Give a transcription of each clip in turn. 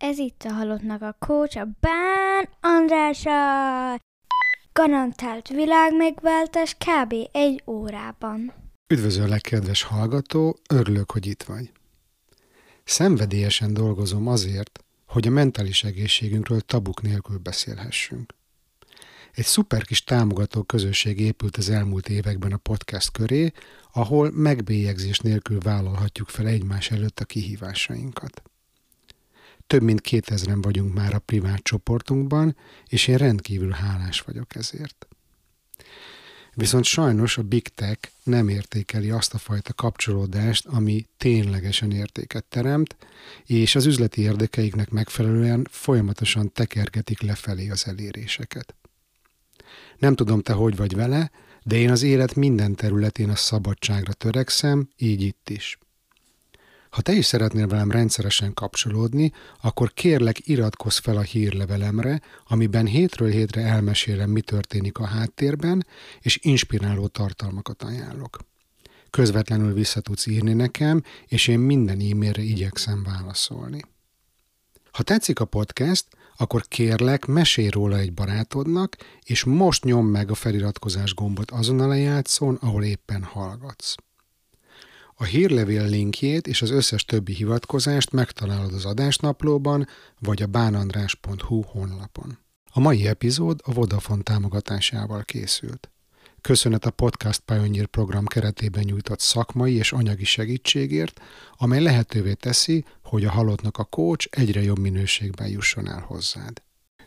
Ez itt a halottnak a coach, a Bán Andrása. Garantált világmegváltás kb. egy órában. Üdvözöllek, kedves hallgató, örülök, hogy itt vagy. Szenvedélyesen dolgozom azért, hogy a mentális egészségünkről tabuk nélkül beszélhessünk. Egy szuper kis támogató közösség épült az elmúlt években a podcast köré, ahol megbélyegzés nélkül vállalhatjuk fel egymás előtt a kihívásainkat. Több mint kétezren vagyunk már a privát csoportunkban, és én rendkívül hálás vagyok ezért. Viszont sajnos a Big Tech nem értékeli azt a fajta kapcsolódást, ami ténylegesen értéket teremt, és az üzleti érdekeiknek megfelelően folyamatosan tekergetik lefelé az eléréseket. Nem tudom, te hogy vagy vele, de én az élet minden területén a szabadságra törekszem, így itt is. Ha te is szeretnél velem rendszeresen kapcsolódni, akkor kérlek iratkozz fel a hírlevelemre, amiben hétről hétre elmesélem, mi történik a háttérben, és inspiráló tartalmakat ajánlok. Közvetlenül vissza tudsz írni nekem, és én minden e-mailre igyekszem válaszolni. Ha tetszik a podcast, akkor kérlek, mesélj róla egy barátodnak, és most nyom meg a feliratkozás gombot azon a lejátszón, ahol éppen hallgatsz. A hírlevél linkjét és az összes többi hivatkozást megtalálod az adásnaplóban vagy a bánandrás.hu honlapon. A mai epizód a Vodafone támogatásával készült. Köszönet a Podcast Pioneer program keretében nyújtott szakmai és anyagi segítségért, amely lehetővé teszi, hogy a halottnak a coach egyre jobb minőségben jusson el hozzád.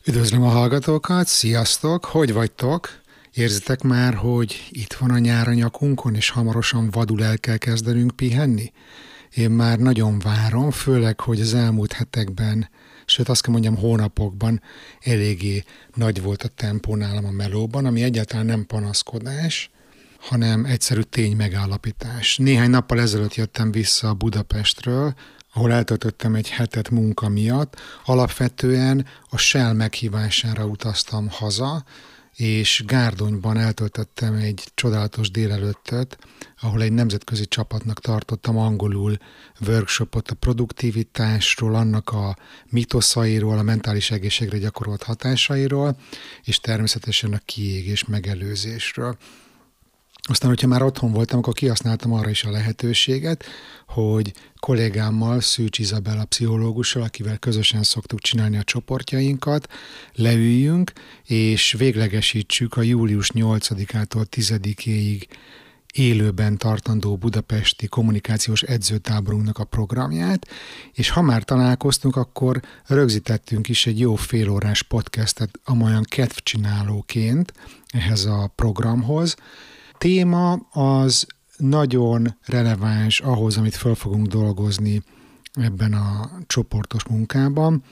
Üdvözlöm a hallgatókat, sziasztok, hogy vagytok? Érzitek már, hogy itt van a nyár a nyakunkon, és hamarosan vadul el kell kezdenünk pihenni? Én már nagyon várom, főleg, hogy az elmúlt hetekben, sőt azt kell mondjam hónapokban eléggé nagy volt a tempó nálam a melóban, ami egyáltalán nem panaszkodás, hanem egyszerű tény megállapítás. Néhány nappal ezelőtt jöttem vissza a Budapestről, ahol eltöltöttem egy hetet munka miatt. Alapvetően a Shell meghívására utaztam haza, és Gárdonyban eltöltöttem egy csodálatos délelőttöt, ahol egy nemzetközi csapatnak tartottam angolul workshopot a produktivitásról, annak a mitoszairól, a mentális egészségre gyakorolt hatásairól, és természetesen a kiégés megelőzésről. Aztán, hogyha már otthon voltam, akkor kihasználtam arra is a lehetőséget, hogy kollégámmal, Szűcs Izabella pszichológussal, akivel közösen szoktuk csinálni a csoportjainkat, leüljünk, és véglegesítsük a július 8-ától 10-éig élőben tartandó budapesti kommunikációs edzőtáborunknak a programját, és ha már találkoztunk, akkor rögzítettünk is egy jó félórás podcastet amolyan kedvcsinálóként ehhez a programhoz, téma az nagyon releváns ahhoz, amit föl fogunk dolgozni ebben a csoportos munkában.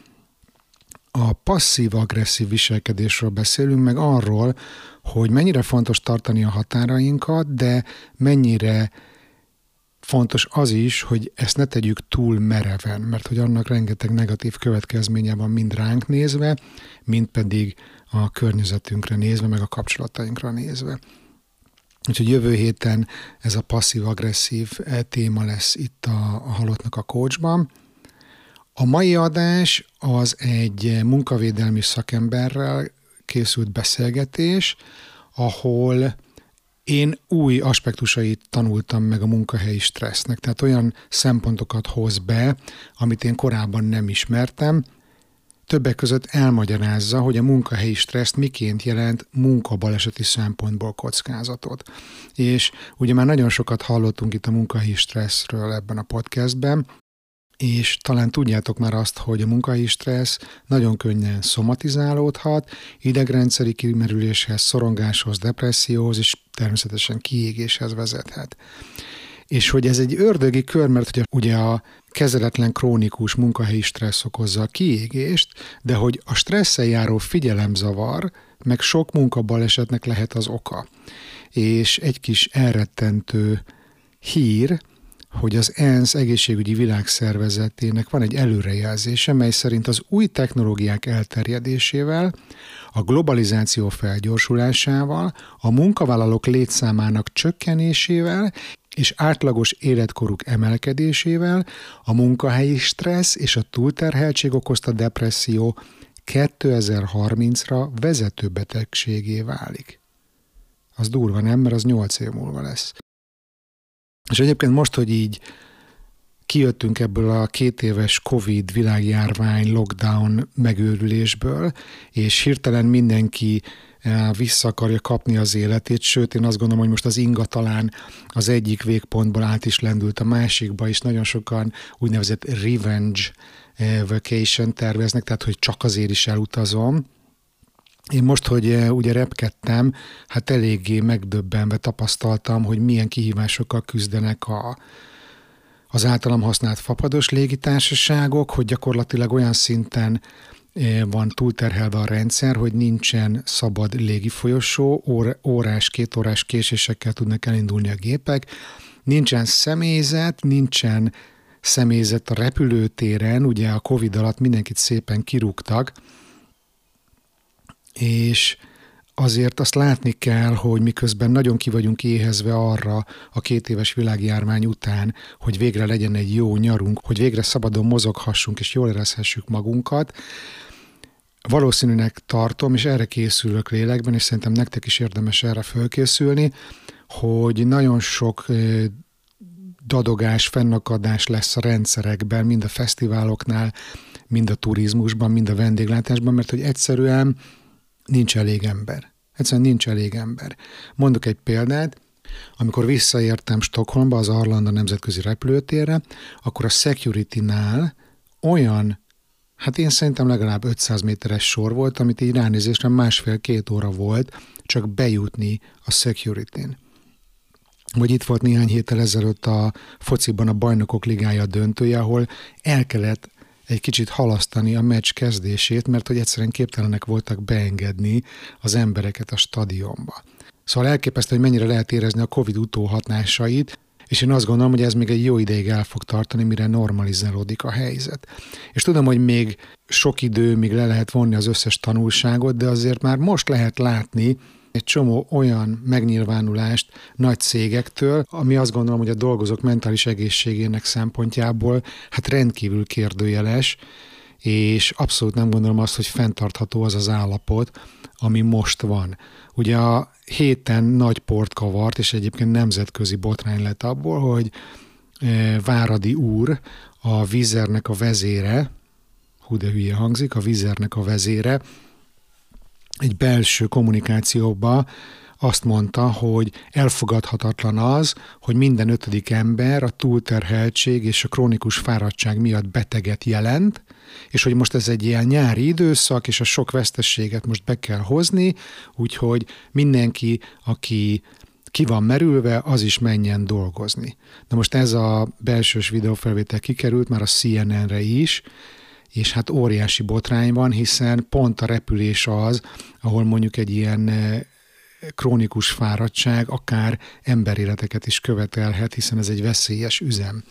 A passzív-agresszív viselkedésről beszélünk, meg arról, hogy mennyire fontos tartani a határainkat, de mennyire fontos az is, hogy ezt ne tegyük túl mereven, mert hogy annak rengeteg negatív következménye van mind ránk nézve, mind pedig a környezetünkre nézve, meg a kapcsolatainkra nézve. Úgyhogy jövő héten ez a passzív-agresszív e, téma lesz itt a, a halottnak a coachban. A mai adás az egy munkavédelmi szakemberrel készült beszélgetés, ahol én új aspektusait tanultam meg a munkahelyi stressznek, tehát olyan szempontokat hoz be, amit én korábban nem ismertem, Többek között elmagyarázza, hogy a munkahelyi stresszt miként jelent munkabaleseti szempontból kockázatot. És ugye már nagyon sokat hallottunk itt a munkahelyi stresszről ebben a podcastben, és talán tudjátok már azt, hogy a munkai stressz nagyon könnyen szomatizálódhat, idegrendszeri kimerüléshez, szorongáshoz, depresszióhoz és természetesen kiégéshez vezethet. És hogy ez egy ördögi kör, mert ugye, ugye a kezeletlen krónikus munkahelyi stressz okozza a kiégést, de hogy a stresszel járó figyelemzavar, meg sok munkabalesetnek lehet az oka. És egy kis elrettentő hír, hogy az ENSZ egészségügyi világszervezetének van egy előrejelzése, mely szerint az új technológiák elterjedésével, a globalizáció felgyorsulásával, a munkavállalók létszámának csökkenésével és átlagos életkoruk emelkedésével a munkahelyi stressz és a túlterheltség okozta depresszió 2030-ra vezető betegségé válik. Az durva, nem? Mert az 8 év múlva lesz. És egyébként most, hogy így kijöttünk ebből a két éves Covid világjárvány, lockdown megőrülésből, és hirtelen mindenki vissza akarja kapni az életét, sőt én azt gondolom, hogy most az inga talán az egyik végpontból át is lendült a másikba, és nagyon sokan úgynevezett revenge eh, vacation terveznek, tehát hogy csak azért is elutazom, én most, hogy eh, ugye repkedtem, hát eléggé megdöbbenve tapasztaltam, hogy milyen kihívásokkal küzdenek a, az általam használt fapados légitársaságok, hogy gyakorlatilag olyan szinten eh, van túlterhelve a rendszer, hogy nincsen szabad légifolyosó, órás, két órás késésekkel tudnak elindulni a gépek, nincsen személyzet, nincsen személyzet a repülőtéren, ugye a Covid alatt mindenkit szépen kirúgtak, és azért azt látni kell, hogy miközben nagyon ki vagyunk éhezve arra a két éves világjárvány után, hogy végre legyen egy jó nyarunk, hogy végre szabadon mozoghassunk és jól érezhessük magunkat, valószínűnek tartom, és erre készülök lélekben, és szerintem nektek is érdemes erre fölkészülni, hogy nagyon sok dadogás, fennakadás lesz a rendszerekben, mind a fesztiváloknál, mind a turizmusban, mind a vendéglátásban, mert hogy egyszerűen nincs elég ember. Egyszerűen nincs elég ember. Mondok egy példát, amikor visszaértem Stockholmba, az Arlanda nemzetközi repülőtérre, akkor a security-nál olyan, hát én szerintem legalább 500 méteres sor volt, amit így ránézésre másfél-két óra volt csak bejutni a security-n. Vagy itt volt néhány héttel ezelőtt a fociban a bajnokok ligája döntője, ahol el kellett egy kicsit halasztani a meccs kezdését, mert hogy egyszerűen képtelenek voltak beengedni az embereket a stadionba. Szóval elképesztő, hogy mennyire lehet érezni a Covid utóhatásait, és én azt gondolom, hogy ez még egy jó ideig el fog tartani, mire normalizálódik a helyzet. És tudom, hogy még sok idő, még le lehet vonni az összes tanulságot, de azért már most lehet látni, egy csomó olyan megnyilvánulást nagy cégektől, ami azt gondolom, hogy a dolgozók mentális egészségének szempontjából hát rendkívül kérdőjeles, és abszolút nem gondolom azt, hogy fenntartható az az állapot, ami most van. Ugye a héten nagy port kavart, és egyébként nemzetközi botrány lett abból, hogy e, Váradi úr, a vízernek a vezére, hú de hülye hangzik, a vízernek a vezére, egy belső kommunikációba azt mondta, hogy elfogadhatatlan az, hogy minden ötödik ember a túlterheltség és a krónikus fáradtság miatt beteget jelent, és hogy most ez egy ilyen nyári időszak, és a sok vesztességet most be kell hozni, úgyhogy mindenki, aki ki van merülve, az is menjen dolgozni. Na most ez a belsős videófelvétel kikerült már a CNN-re is, és hát óriási botrány van, hiszen pont a repülés az, ahol mondjuk egy ilyen krónikus fáradtság akár emberéleteket is követelhet, hiszen ez egy veszélyes üzem.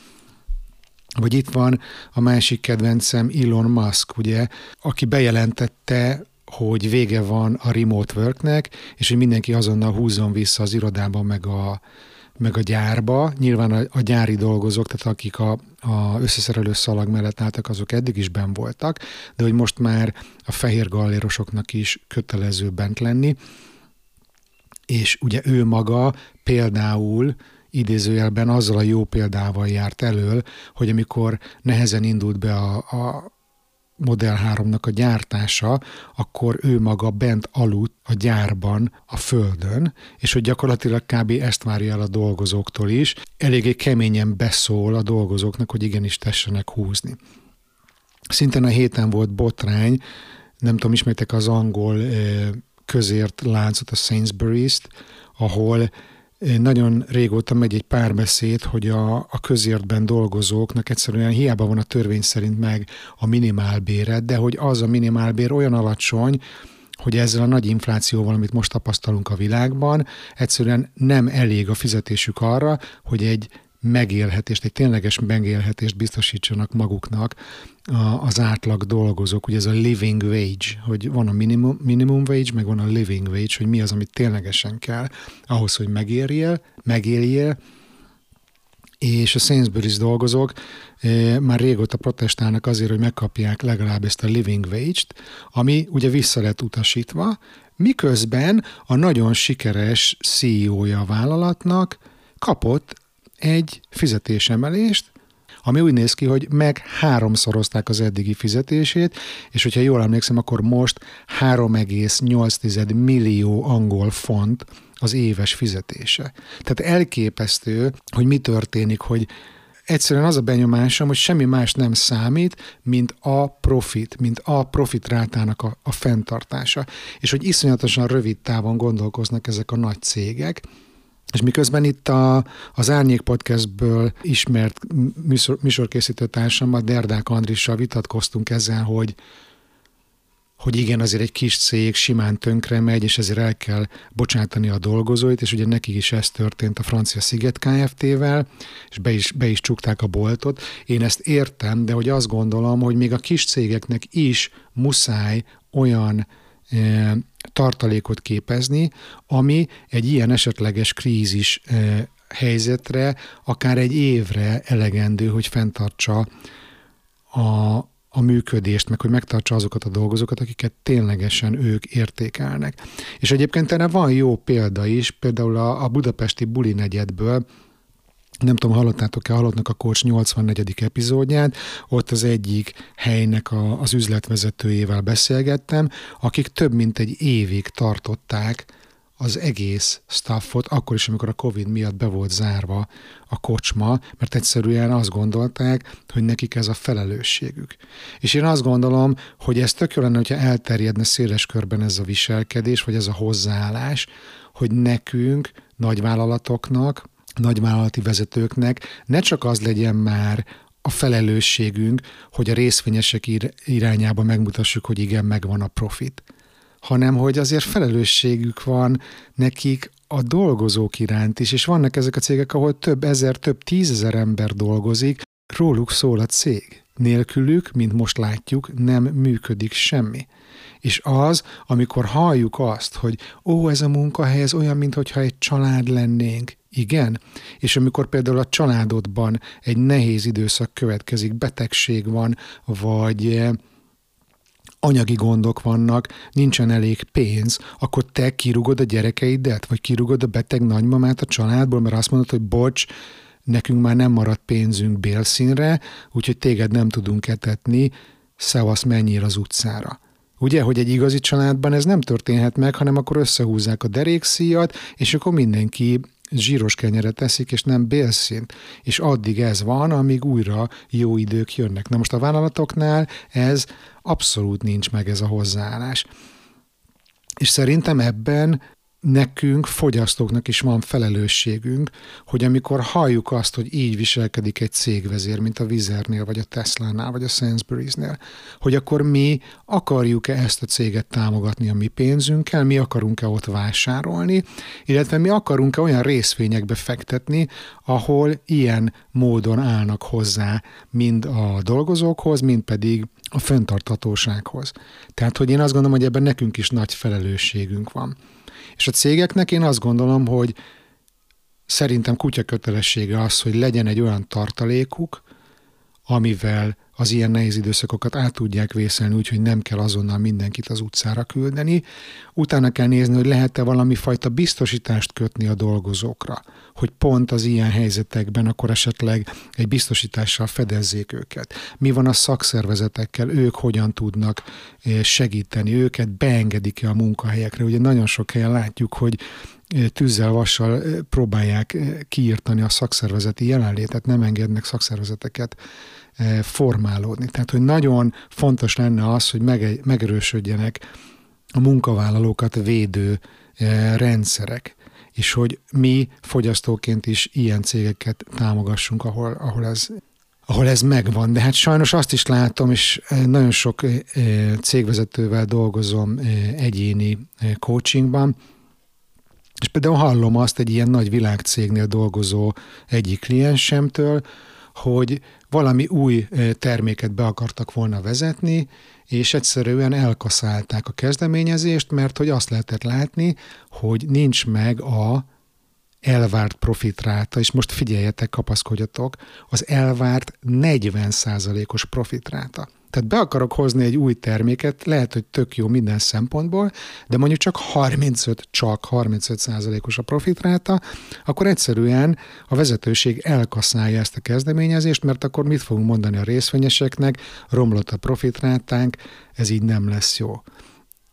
Vagy itt van a másik kedvencem Elon Musk, ugye, aki bejelentette, hogy vége van a remote worknek, és hogy mindenki azonnal húzzon vissza az irodában meg a, meg a gyárba. Nyilván a, a gyári dolgozók, tehát akik a, a összeszerelő szalag mellett álltak, azok eddig is ben voltak, de hogy most már a fehér gallérosoknak is kötelező bent lenni. És ugye ő maga például idézőjelben azzal a jó példával járt elől, hogy amikor nehezen indult be a, a Model 3-nak a gyártása, akkor ő maga bent aludt a gyárban, a földön, és hogy gyakorlatilag kb. ezt várja el a dolgozóktól is. Eléggé keményen beszól a dolgozóknak, hogy igenis tessenek húzni. Szinten a héten volt botrány, nem tudom, ismertek az angol közért láncot, a Sainsbury's-t, ahol nagyon régóta megy egy párbeszéd, hogy a, a közértben dolgozóknak egyszerűen hiába van a törvény szerint meg a minimálbéret, de hogy az a minimálbér olyan alacsony, hogy ezzel a nagy inflációval, amit most tapasztalunk a világban, egyszerűen nem elég a fizetésük arra, hogy egy megélhetést, egy tényleges megélhetést biztosítsanak maguknak az átlag dolgozók. Ugye ez a living wage, hogy van a minimum, minimum wage, meg van a living wage, hogy mi az, amit ténylegesen kell ahhoz, hogy megérjél, megéljél, és a Sainsbury's dolgozók már régóta protestálnak azért, hogy megkapják legalább ezt a living wage-t, ami ugye vissza lett utasítva, miközben a nagyon sikeres CEO-ja a vállalatnak kapott egy fizetésemelést, ami úgy néz ki, hogy meg háromszorozták az eddigi fizetését, és hogyha jól emlékszem, akkor most 3,8 millió angol font az éves fizetése. Tehát elképesztő, hogy mi történik, hogy egyszerűen az a benyomásom, hogy semmi más nem számít, mint a profit, mint a profit rátának a, a fenntartása. És hogy iszonyatosan rövid távon gondolkoznak ezek a nagy cégek, és miközben itt a, az Árnyék Podcastből ismert műsor, műsorkészítő társammal, Derdák Andrissal vitatkoztunk ezzel, hogy, hogy igen, azért egy kis cég simán tönkre megy, és ezért el kell bocsátani a dolgozóit, és ugye nekik is ez történt a francia Sziget Kft-vel, és be is, be is csukták a boltot. Én ezt értem, de hogy azt gondolom, hogy még a kis cégeknek is muszáj olyan e, tartalékot képezni, ami egy ilyen esetleges krízis helyzetre, akár egy évre elegendő, hogy fenntartsa a, a működést, meg hogy megtartsa azokat a dolgozókat, akiket ténylegesen ők értékelnek. És egyébként erre van jó példa is, például a, a budapesti buli negyedből, nem tudom, hallottátok-e, hallottnak a Kocs 84. epizódját, ott az egyik helynek a, az üzletvezetőjével beszélgettem, akik több mint egy évig tartották az egész staffot, akkor is, amikor a Covid miatt be volt zárva a kocsma, mert egyszerűen azt gondolták, hogy nekik ez a felelősségük. És én azt gondolom, hogy ez tök jó lenne, hogyha elterjedne széles körben ez a viselkedés, vagy ez a hozzáállás, hogy nekünk, nagyvállalatoknak, nagyvállalati vezetőknek ne csak az legyen már a felelősségünk, hogy a részvényesek irányába megmutassuk, hogy igen, megvan a profit, hanem hogy azért felelősségük van nekik a dolgozók iránt is, és vannak ezek a cégek, ahol több ezer, több tízezer ember dolgozik, róluk szól a cég. Nélkülük, mint most látjuk, nem működik semmi. És az, amikor halljuk azt, hogy ó, ez a munkahely, ez olyan, mintha egy család lennénk, igen, és amikor például a családodban egy nehéz időszak következik, betegség van, vagy anyagi gondok vannak, nincsen elég pénz, akkor te kirugod a gyerekeidet, vagy kirugod a beteg nagymamát a családból, mert azt mondod, hogy bocs, nekünk már nem maradt pénzünk bélszínre, úgyhogy téged nem tudunk etetni, szevasz, menjél az utcára. Ugye, hogy egy igazi családban ez nem történhet meg, hanem akkor összehúzzák a derékszíjat, és akkor mindenki zsíros kenyeret teszik, és nem bélszint. És addig ez van, amíg újra jó idők jönnek. Na most a vállalatoknál ez abszolút nincs meg ez a hozzáállás. És szerintem ebben nekünk, fogyasztóknak is van felelősségünk, hogy amikor halljuk azt, hogy így viselkedik egy cégvezér, mint a Vizernél, vagy a Tesla-nál, vagy a Sainsbury's-nél, hogy akkor mi akarjuk-e ezt a céget támogatni a mi pénzünkkel, mi akarunk-e ott vásárolni, illetve mi akarunk-e olyan részvényekbe fektetni, ahol ilyen módon állnak hozzá mind a dolgozókhoz, mind pedig a föntarthatósághoz. Tehát, hogy én azt gondolom, hogy ebben nekünk is nagy felelősségünk van. És a cégeknek én azt gondolom, hogy szerintem kutya kötelessége az, hogy legyen egy olyan tartalékuk, amivel az ilyen nehéz időszakokat át tudják vészelni, úgyhogy nem kell azonnal mindenkit az utcára küldeni. Utána kell nézni, hogy lehet-e valami fajta biztosítást kötni a dolgozókra, hogy pont az ilyen helyzetekben akkor esetleg egy biztosítással fedezzék őket. Mi van a szakszervezetekkel, ők hogyan tudnak eh, segíteni őket, beengedik-e a munkahelyekre. Ugye nagyon sok helyen látjuk, hogy eh, tűzzel, vassal eh, próbálják kiírtani a szakszervezeti jelenlétet, nem engednek szakszervezeteket formálódni. Tehát, hogy nagyon fontos lenne az, hogy megerősödjenek a munkavállalókat védő rendszerek, és hogy mi fogyasztóként is ilyen cégeket támogassunk, ahol, ahol ez ahol ez megvan. De hát sajnos azt is látom, és nagyon sok cégvezetővel dolgozom egyéni coachingban, és például hallom azt egy ilyen nagy világcégnél dolgozó egyik kliensemtől, hogy valami új terméket be akartak volna vezetni, és egyszerűen elkaszálták a kezdeményezést, mert hogy azt lehetett látni, hogy nincs meg a elvárt profitráta, és most figyeljetek, kapaszkodjatok, az elvárt 40%-os profitráta. Tehát be akarok hozni egy új terméket, lehet, hogy tök jó minden szempontból, de mondjuk csak 35, csak 35 százalékos a profitráta, akkor egyszerűen a vezetőség elkaszálja ezt a kezdeményezést, mert akkor mit fogunk mondani a részvényeseknek, romlott a profitrátánk, ez így nem lesz jó.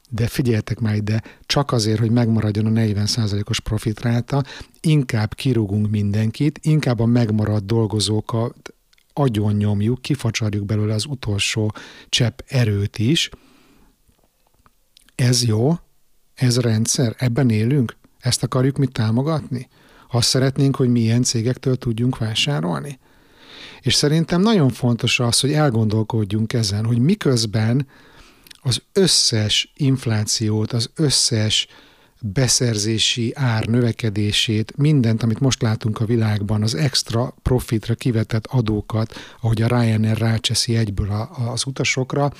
De figyeljetek már ide, csak azért, hogy megmaradjon a 40%-os profitráta, inkább kirúgunk mindenkit, inkább a megmaradt dolgozókat agyon nyomjuk, kifacsarjuk belőle az utolsó csepp erőt is. Ez jó? Ez rendszer? Ebben élünk? Ezt akarjuk mi támogatni? Azt szeretnénk, hogy mi ilyen cégektől tudjunk vásárolni? És szerintem nagyon fontos az, hogy elgondolkodjunk ezen, hogy miközben az összes inflációt, az összes beszerzési ár növekedését, mindent, amit most látunk a világban, az extra profitra kivetett adókat, ahogy a Ryanair rácseszi egyből a, az utasokra,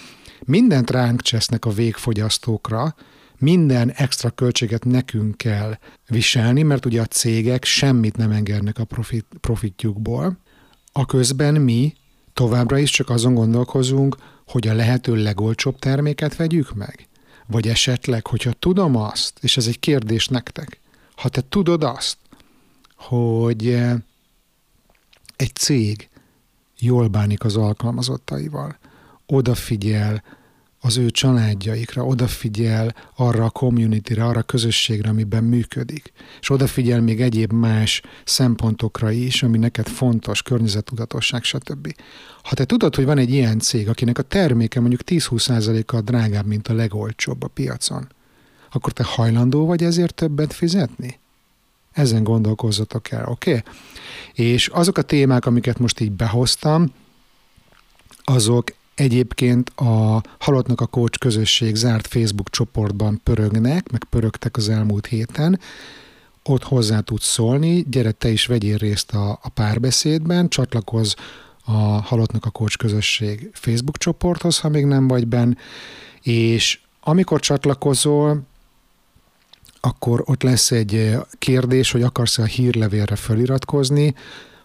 mindent ránk csesznek a végfogyasztókra, minden extra költséget nekünk kell viselni, mert ugye a cégek semmit nem engednek a profit, profitjukból. A közben mi továbbra is csak azon gondolkozunk, hogy a lehető legolcsóbb terméket vegyük meg. Vagy esetleg, hogyha tudom azt, és ez egy kérdés nektek, ha te tudod azt, hogy eh, egy cég jól bánik az alkalmazottaival, odafigyel az ő családjaikra, odafigyel arra a communityre, arra a közösségre, amiben működik, és odafigyel még egyéb más szempontokra is, ami neked fontos, környezetudatosság, stb. Ha te tudod, hogy van egy ilyen cég, akinek a terméke mondjuk 10-20%-kal drágább, mint a legolcsóbb a piacon, akkor te hajlandó vagy ezért többet fizetni? Ezen gondolkozzatok el, oké? Okay? És azok a témák, amiket most így behoztam, azok Egyébként a Halottnak a Coach közösség zárt Facebook csoportban pörögnek, meg pörögtek az elmúlt héten. Ott hozzá tudsz szólni, gyere te is vegyél részt a, a párbeszédben, csatlakozz a Halottnak a Coach közösség Facebook csoporthoz, ha még nem vagy benn, és amikor csatlakozol, akkor ott lesz egy kérdés, hogy akarsz-e a hírlevélre feliratkozni,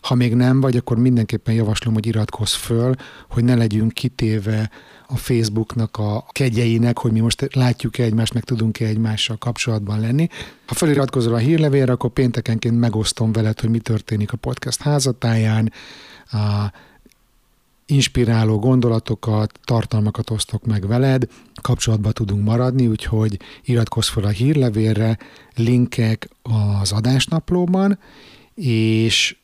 ha még nem vagy, akkor mindenképpen javaslom, hogy iratkozz föl, hogy ne legyünk kitéve a Facebooknak a kegyeinek, hogy mi most látjuk-e egymást, meg tudunk-e egymással kapcsolatban lenni. Ha feliratkozol a hírlevélre, akkor péntekenként megosztom veled, hogy mi történik a podcast házatáján, a inspiráló gondolatokat, tartalmakat osztok meg veled, kapcsolatba tudunk maradni, úgyhogy iratkozz fel a hírlevélre, linkek az adásnaplóban, és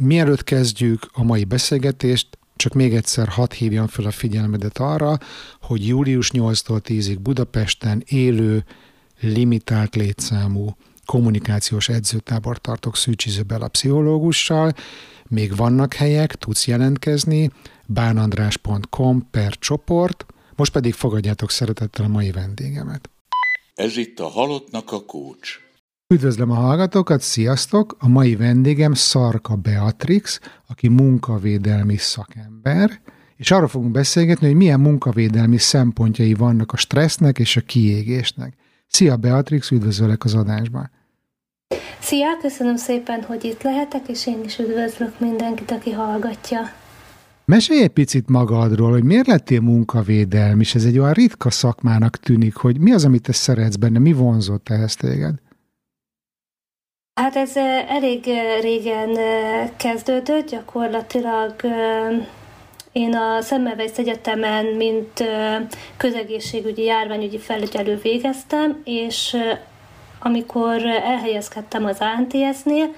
Mielőtt kezdjük a mai beszélgetést, csak még egyszer hadd hívjam fel a figyelmedet arra, hogy július 8-tól 10-ig Budapesten élő, limitált létszámú kommunikációs edzőtábor tartok Szűcs Izabella pszichológussal. Még vannak helyek, tudsz jelentkezni, bánandrás.com per csoport, most pedig fogadjátok szeretettel a mai vendégemet. Ez itt a Halottnak a Kócs. Üdvözlöm a hallgatókat, sziasztok! A mai vendégem Szarka Beatrix, aki munkavédelmi szakember, és arra fogunk beszélgetni, hogy milyen munkavédelmi szempontjai vannak a stressznek és a kiégésnek. Szia Beatrix, üdvözöllek az adásban! Szia, köszönöm szépen, hogy itt lehetek, és én is üdvözlök mindenkit, aki hallgatja. Mesélj egy picit magadról, hogy miért lettél munkavédelmi, és ez egy olyan ritka szakmának tűnik, hogy mi az, amit te szeretsz benne, mi vonzott ehhez téged? Hát ez elég régen kezdődött, gyakorlatilag én a Semmelweis Egyetemen, mint közegészségügyi járványügyi felügyelő végeztem, és amikor elhelyezkedtem az ANTS-nél,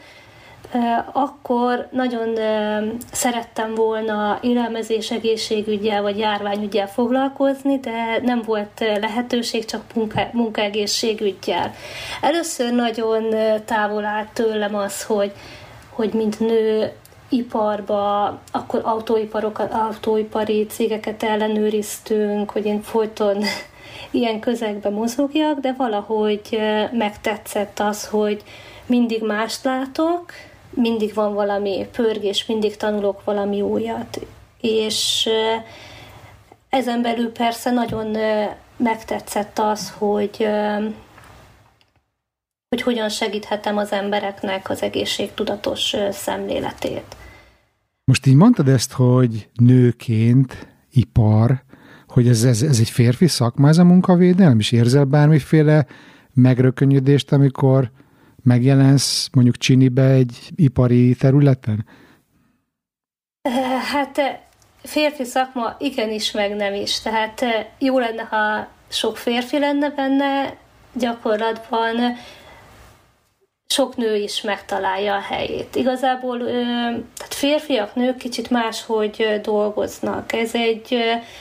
akkor nagyon szerettem volna élelmezés, egészségügyel vagy járványügyel foglalkozni, de nem volt lehetőség, csak munka, munkaegészségügyel. Először nagyon távol állt tőlem az, hogy, hogy mint nő iparba, akkor autóiparokat, autóipari cégeket ellenőriztünk, hogy én folyton ilyen közegbe mozogjak, de valahogy megtetszett az, hogy mindig mást látok, mindig van valami pörgés, mindig tanulok valami újat. És ezen belül persze nagyon megtetszett az, hogy, hogy hogyan segíthetem az embereknek az egészségtudatos szemléletét. Most így mondtad ezt, hogy nőként ipar, hogy ez, ez, ez egy férfi szakma, ez a munkavédelem, és érzel bármiféle megrökönyödést, amikor megjelensz mondjuk Csinibe egy ipari területen? Hát férfi szakma igenis, meg nem is. Tehát jó lenne, ha sok férfi lenne benne, gyakorlatban sok nő is megtalálja a helyét. Igazából tehát férfiak, nők kicsit máshogy dolgoznak. Ez egy,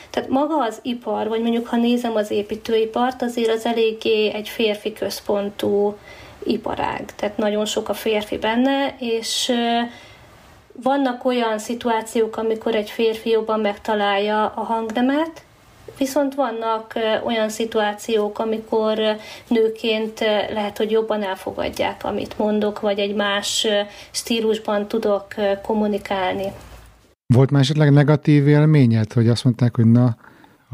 tehát maga az ipar, vagy mondjuk ha nézem az építőipart, azért az eléggé egy férfi központú iparág. Tehát nagyon sok a férfi benne, és vannak olyan szituációk, amikor egy férfi jobban megtalálja a hangnemet, Viszont vannak olyan szituációk, amikor nőként lehet, hogy jobban elfogadják, amit mondok, vagy egy más stílusban tudok kommunikálni. Volt már esetleg negatív élményed, hogy azt mondták, hogy na,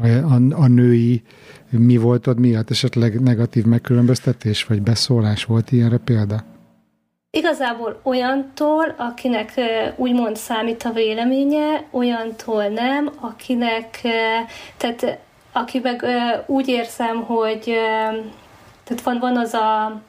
a, a, a női mi volt ott miatt, esetleg negatív megkülönböztetés, vagy beszólás volt ilyenre példa? Igazából olyantól, akinek úgymond számít a véleménye, olyantól nem, akinek, tehát aki meg úgy érzem, hogy tehát van, van az a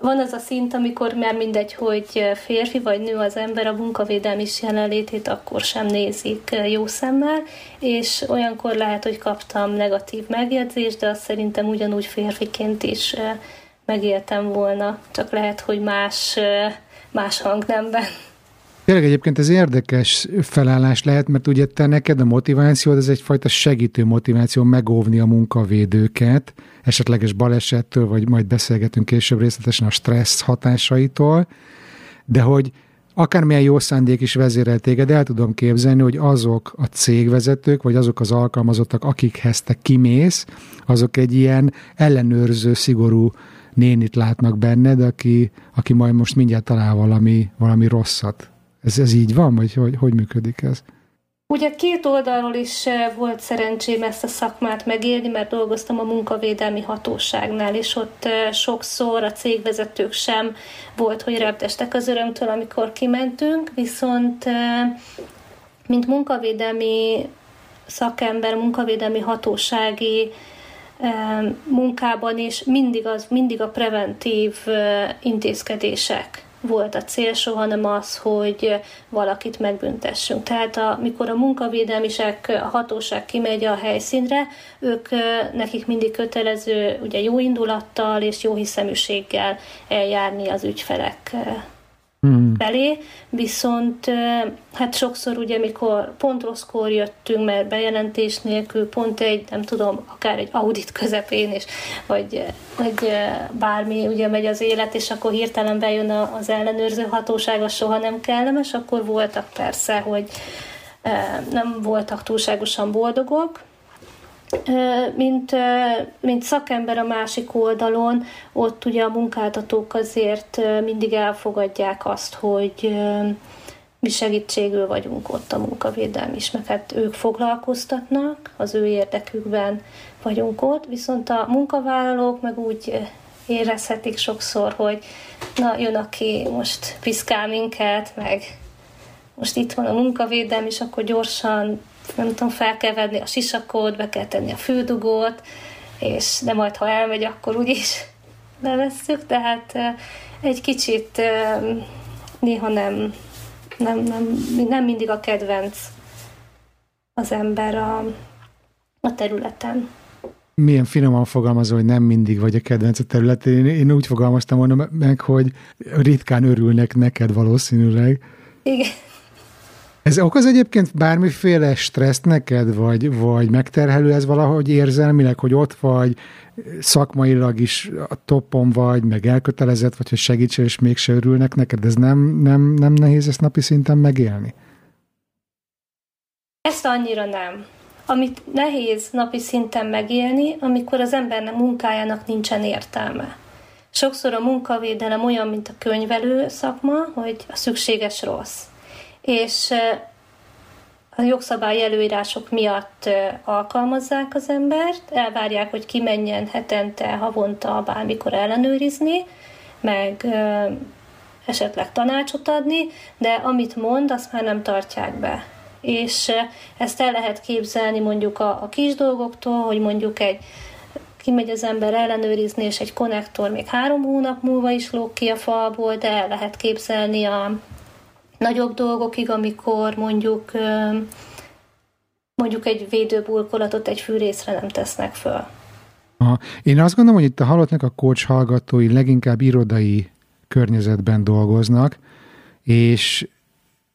van az a szint, amikor már mindegy, hogy férfi vagy nő az ember, a munkavédelmi is jelenlétét akkor sem nézik jó szemmel, és olyankor lehet, hogy kaptam negatív megjegyzést, de azt szerintem ugyanúgy férfiként is megéltem volna, csak lehet, hogy más, más hangnemben. Tényleg egyébként ez érdekes felállás lehet, mert ugye te neked a motivációd, ez egyfajta segítő motiváció megóvni a munkavédőket, esetleges balesettől, vagy majd beszélgetünk később részletesen a stressz hatásaitól, de hogy akármilyen jó szándék is vezérel téged, el tudom képzelni, hogy azok a cégvezetők, vagy azok az alkalmazottak, akikhez te kimész, azok egy ilyen ellenőrző, szigorú nénit látnak benned, aki, aki majd most mindjárt talál valami, valami rosszat. Ez, ez így van, vagy hogy, hogy működik ez? Ugye két oldalról is eh, volt szerencsém ezt a szakmát megélni, mert dolgoztam a munkavédelmi hatóságnál, és ott eh, sokszor a cégvezetők sem volt, hogy reptestek az örömtől, amikor kimentünk, viszont eh, mint munkavédelmi szakember, munkavédelmi hatósági munkában is mindig, az, mindig a preventív intézkedések volt a cél, soha nem az, hogy valakit megbüntessünk. Tehát amikor a munkavédelmisek, a hatóság kimegy a helyszínre, ők nekik mindig kötelező ugye jó indulattal és jó hiszeműséggel eljárni az ügyfelek hmm. felé, viszont hát sokszor ugye, mikor pont rosszkor jöttünk, mert bejelentés nélkül, pont egy, nem tudom, akár egy audit közepén, és vagy, vagy bármi ugye megy az élet, és akkor hirtelen bejön az ellenőrző hatóság, az soha nem kellemes, akkor voltak persze, hogy nem voltak túlságosan boldogok, mint, mint szakember a másik oldalon, ott ugye a munkáltatók azért mindig elfogadják azt, hogy mi segítségül vagyunk ott a munkavédelmi is, mert hát ők foglalkoztatnak, az ő érdekükben vagyunk ott, viszont a munkavállalók meg úgy érezhetik sokszor, hogy na, jön, aki most piszkál minket, meg most itt van a munkavédelmi, és akkor gyorsan nem tudom, fel kell venni a sisakot, be kell tenni a fődugót, és de majd, ha elmegy, akkor úgyis levesszük, tehát egy kicsit néha nem, nem, nem, nem mindig a kedvenc az ember a, a területen. Milyen finoman fogalmazó, hogy nem mindig vagy a kedvenc a területén. Én úgy fogalmaztam volna meg, hogy ritkán örülnek neked valószínűleg. Igen. Ez okoz egyébként bármiféle stresszt neked, vagy, vagy megterhelő ez valahogy érzelmileg, hogy ott vagy, szakmailag is a toppon vagy, meg elkötelezett vagy, hogy segítsél, és mégse örülnek neked. Ez nem, nem, nem nehéz ezt napi szinten megélni? Ezt annyira nem. Amit nehéz napi szinten megélni, amikor az embernek munkájának nincsen értelme. Sokszor a munkavédelem olyan, mint a könyvelő szakma, hogy a szükséges rossz és a jogszabály előírások miatt alkalmazzák az embert, elvárják, hogy kimenjen hetente, havonta, bármikor ellenőrizni, meg esetleg tanácsot adni, de amit mond, azt már nem tartják be. És ezt el lehet képzelni mondjuk a, a kis dolgoktól, hogy mondjuk egy kimegy az ember ellenőrizni, és egy konnektor még három hónap múlva is lóg ki a falból, de el lehet képzelni a nagyobb dolgokig, amikor mondjuk mondjuk egy védőburkolatot egy fűrészre nem tesznek föl. Aha. Én azt gondolom, hogy itt a halottnak a coach hallgatói leginkább irodai környezetben dolgoznak, és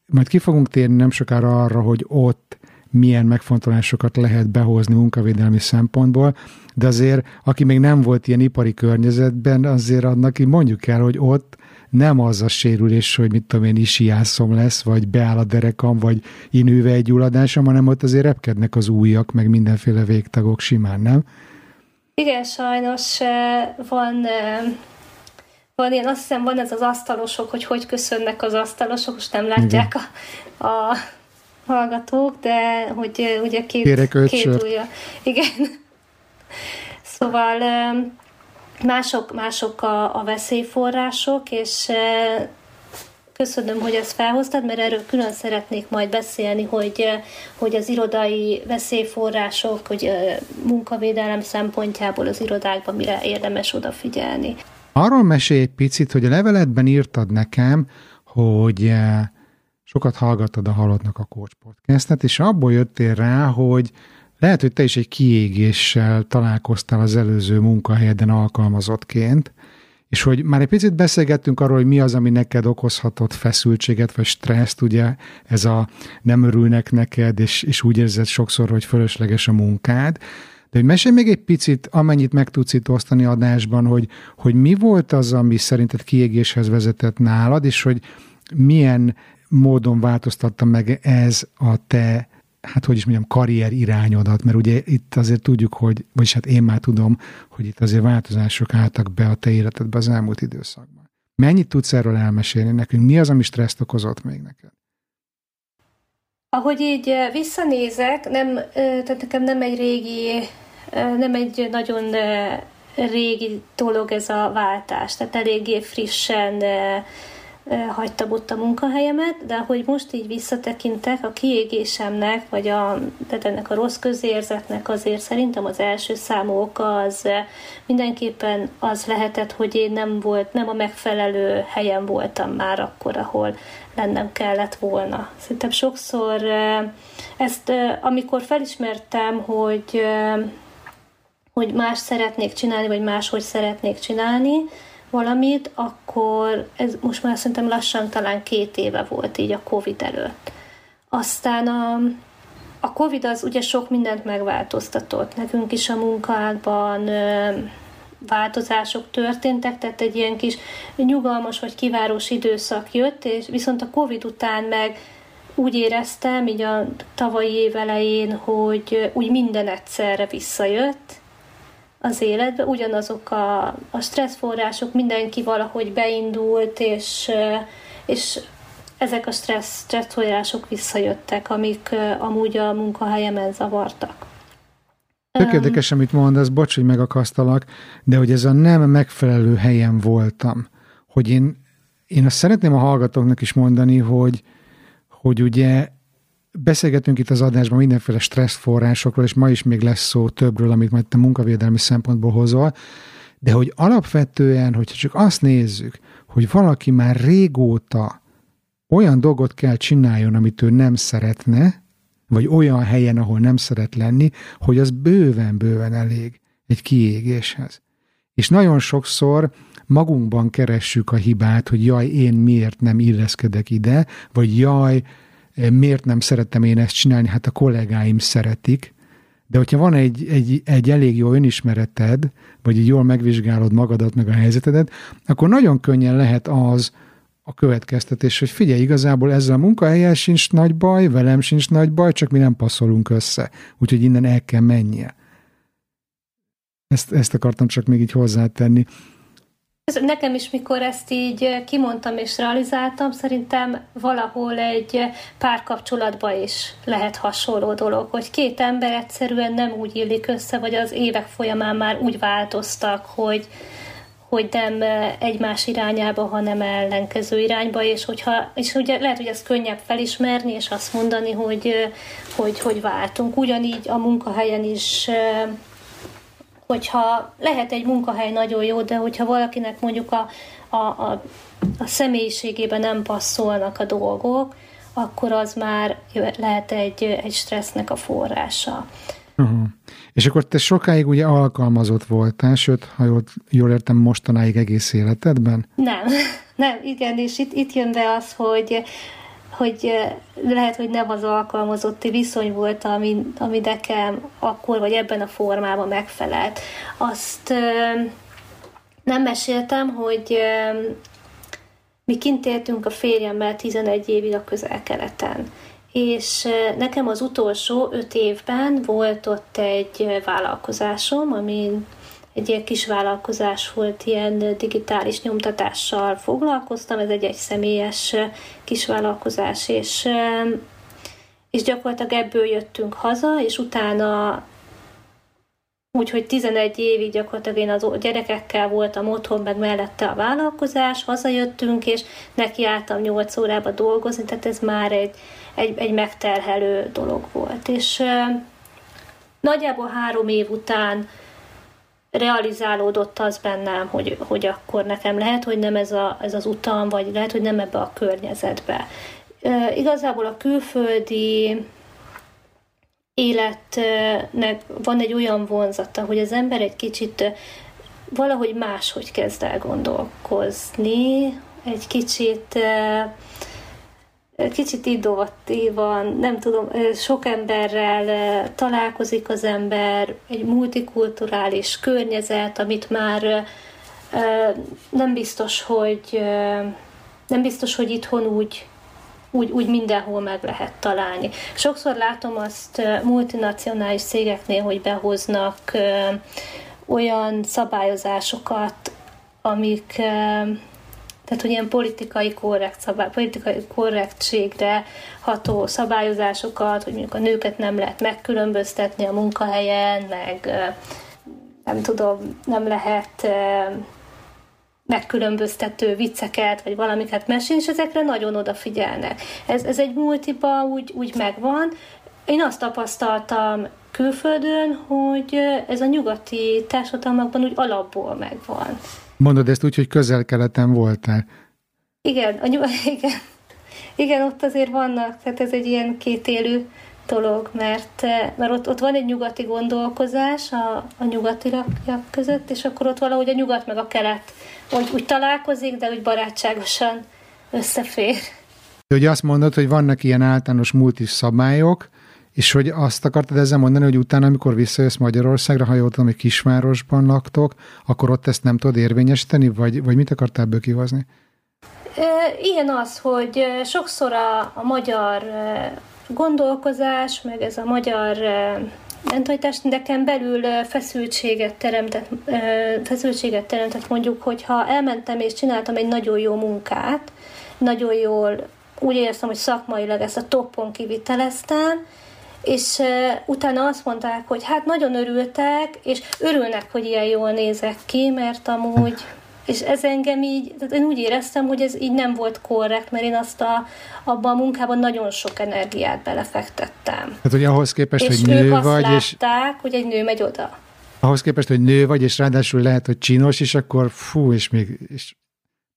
majd ki fogunk térni nem sokára arra, hogy ott milyen megfontolásokat lehet behozni munkavédelmi szempontból, de azért, aki még nem volt ilyen ipari környezetben, azért annak így mondjuk el, hogy ott nem az a sérülés, hogy mit tudom én, isiászom lesz, vagy beáll a derekam, vagy inőve egy gyulladásom, hanem ott azért repkednek az újak, meg mindenféle végtagok simán, nem? Igen, sajnos van van ilyen, azt hiszem van ez az asztalosok, hogy hogy köszönnek az asztalosok, most nem látják a, a hallgatók, de hogy ugye két, két ujja. Igen. Szóval mások, mások a, a veszélyforrások, és köszönöm, hogy ezt felhoztad, mert erről külön szeretnék majd beszélni, hogy, hogy az irodai veszélyforrások, hogy munkavédelem szempontjából az irodákban mire érdemes odafigyelni. Arról mesélj egy picit, hogy a leveletben írtad nekem, hogy sokat hallgattad a Halottnak a Coach podcastet, és abból jöttél rá, hogy lehet, hogy te is egy kiégéssel találkoztál az előző munkahelyeden alkalmazottként, és hogy már egy picit beszélgettünk arról, hogy mi az, ami neked okozhatott feszültséget vagy stresszt, ugye ez a nem örülnek neked, és, és úgy érzed sokszor, hogy fölösleges a munkád. De hogy mesélj még egy picit, amennyit meg tudsz itt osztani adásban, hogy, hogy mi volt az, ami szerinted kiégéshez vezetett nálad, és hogy milyen módon változtatta meg ez a te hát hogy is mondjam, karrier irányodat, mert ugye itt azért tudjuk, hogy, vagyis hát én már tudom, hogy itt azért változások álltak be a te életedbe az elmúlt időszakban. Mennyit tudsz erről elmesélni nekünk? Mi az, ami stresszt okozott még neked? Ahogy így visszanézek, nem, tehát nekem nem egy régi, nem egy nagyon régi dolog ez a váltás, tehát eléggé frissen hagytam ott a munkahelyemet, de hogy most így visszatekintek, a kiégésemnek, vagy a, tehát ennek a rossz közérzetnek azért szerintem az első számú oka az mindenképpen az lehetett, hogy én nem volt, nem a megfelelő helyen voltam már akkor, ahol lennem kellett volna. Szerintem sokszor ezt, amikor felismertem, hogy hogy más szeretnék csinálni, vagy máshogy szeretnék csinálni, valamit, akkor ez most már szerintem lassan talán két éve volt így a Covid előtt. Aztán a, a Covid az ugye sok mindent megváltoztatott. Nekünk is a munkákban változások történtek, tehát egy ilyen kis nyugalmas vagy kivárós időszak jött, és viszont a Covid után meg úgy éreztem, így a tavalyi év elején, hogy úgy minden egyszerre visszajött, az életbe, ugyanazok a, a stresszforrások, mindenki valahogy beindult, és, és ezek a stressz, stresszforrások visszajöttek, amik amúgy a munkahelyemen zavartak. Tök érdekes, amit mondasz, bocs, hogy megakasztalak, de hogy ez a nem megfelelő helyen voltam. Hogy én, én azt szeretném a hallgatóknak is mondani, hogy, hogy ugye Beszélgetünk itt az adásban mindenféle stresszforrásokról, és ma is még lesz szó többről, amit majd te munkavédelmi szempontból hozol, de hogy alapvetően, hogyha csak azt nézzük, hogy valaki már régóta olyan dolgot kell csináljon, amit ő nem szeretne, vagy olyan helyen, ahol nem szeret lenni, hogy az bőven-bőven elég egy kiégéshez. És nagyon sokszor magunkban keressük a hibát, hogy jaj, én miért nem illeszkedek ide, vagy jaj, miért nem szerettem én ezt csinálni, hát a kollégáim szeretik, de hogyha van egy, egy, egy elég jó önismereted, vagy egy jól megvizsgálod magadat, meg a helyzetedet, akkor nagyon könnyen lehet az a következtetés, hogy figyelj, igazából ezzel a munkahelyel sincs nagy baj, velem sincs nagy baj, csak mi nem passzolunk össze. Úgyhogy innen el kell mennie. Ezt, ezt akartam csak még így hozzátenni. Nekem is, mikor ezt így kimondtam és realizáltam, szerintem valahol egy párkapcsolatban is lehet hasonló dolog, hogy két ember egyszerűen nem úgy illik össze, vagy az évek folyamán már úgy változtak, hogy, hogy nem egymás irányába, hanem ellenkező irányba, és, hogyha, és ugye lehet, hogy ez könnyebb felismerni, és azt mondani, hogy, hogy, hogy váltunk. Ugyanígy a munkahelyen is hogyha lehet egy munkahely nagyon jó, de hogyha valakinek mondjuk a, a, a, a személyiségében nem passzolnak a dolgok, akkor az már lehet egy, egy stressznek a forrása. Uh-huh. És akkor te sokáig ugye alkalmazott voltál, sőt, ha jól, jól értem, mostanáig egész életedben? Nem, nem, igen, és itt, itt jön be az, hogy hogy lehet, hogy nem az alkalmazotti viszony volt, ami, ami nekem akkor vagy ebben a formában megfelelt. Azt nem meséltem, hogy mi kint éltünk a férjemmel 11 évig a közel-keleten és nekem az utolsó öt évben volt ott egy vállalkozásom, ami egy ilyen kis vállalkozás volt, ilyen digitális nyomtatással foglalkoztam, ez egy egyszemélyes kis vállalkozás, és, és gyakorlatilag ebből jöttünk haza, és utána Úgyhogy 11 évig gyakorlatilag én az gyerekekkel voltam otthon, meg mellette a vállalkozás, hazajöttünk, és nekiálltam 8 órába dolgozni, tehát ez már egy, egy, egy megterhelő dolog volt. És e, nagyjából három év után realizálódott az bennem, hogy, hogy akkor nekem lehet, hogy nem ez, a, ez az utam, vagy lehet, hogy nem ebbe a környezetbe. Igazából a külföldi életnek van egy olyan vonzata, hogy az ember egy kicsit valahogy máshogy kezd el gondolkozni, egy kicsit kicsit innovatívan, nem tudom, sok emberrel találkozik az ember, egy multikulturális környezet, amit már nem biztos, hogy nem biztos, hogy itthon úgy úgy, úgy mindenhol meg lehet találni. Sokszor látom azt multinacionális cégeknél, hogy behoznak olyan szabályozásokat, amik tehát, hogy ilyen politikai korrekt szabály, politikai korrektségre ható szabályozásokat, hogy mondjuk a nőket nem lehet megkülönböztetni a munkahelyen, meg nem tudom, nem lehet megkülönböztető vicceket, vagy valamiket mesélni, és ezekre nagyon odafigyelnek. Ez, ez egy multiba úgy, úgy megvan. Én azt tapasztaltam külföldön, hogy ez a nyugati társadalmakban úgy alapból megvan. Mondod ezt úgy, hogy közel-keleten voltál. Igen, a nyug- igen. igen, ott azért vannak, tehát ez egy ilyen kétélű dolog, mert, mert ott, ott van egy nyugati gondolkozás a, a nyugatiak között, és akkor ott valahogy a nyugat meg a kelet úgy, úgy találkozik, de úgy barátságosan összefér. Ugye azt mondod, hogy vannak ilyen általános multis szabályok, és hogy azt akartad ezzel mondani, hogy utána, amikor visszajössz Magyarországra, ha jól tudom, hogy kisvárosban laktok, akkor ott ezt nem tudod érvényesíteni, vagy, vagy mit akartál ebből kihozni? Igen az, hogy sokszor a, a magyar gondolkozás, meg ez a magyar mentalitás nekem belül feszültséget teremtett, feszültséget teremtett mondjuk, hogyha elmentem és csináltam egy nagyon jó munkát, nagyon jól úgy éreztem, hogy szakmailag ezt a toppon kiviteleztem, és utána azt mondták, hogy hát nagyon örültek, és örülnek, hogy ilyen jól nézek ki, mert amúgy és ez engem így, tehát én úgy éreztem, hogy ez így nem volt korrekt, mert én azt a, abban a munkában nagyon sok energiát belefektettem. Hát, hogy ahhoz képest, és hogy nő ők azt vagy, látták, és... hogy egy nő megy oda. Ahhoz képest, hogy nő vagy, és ráadásul lehet, hogy csinos, és akkor fú, és még... És...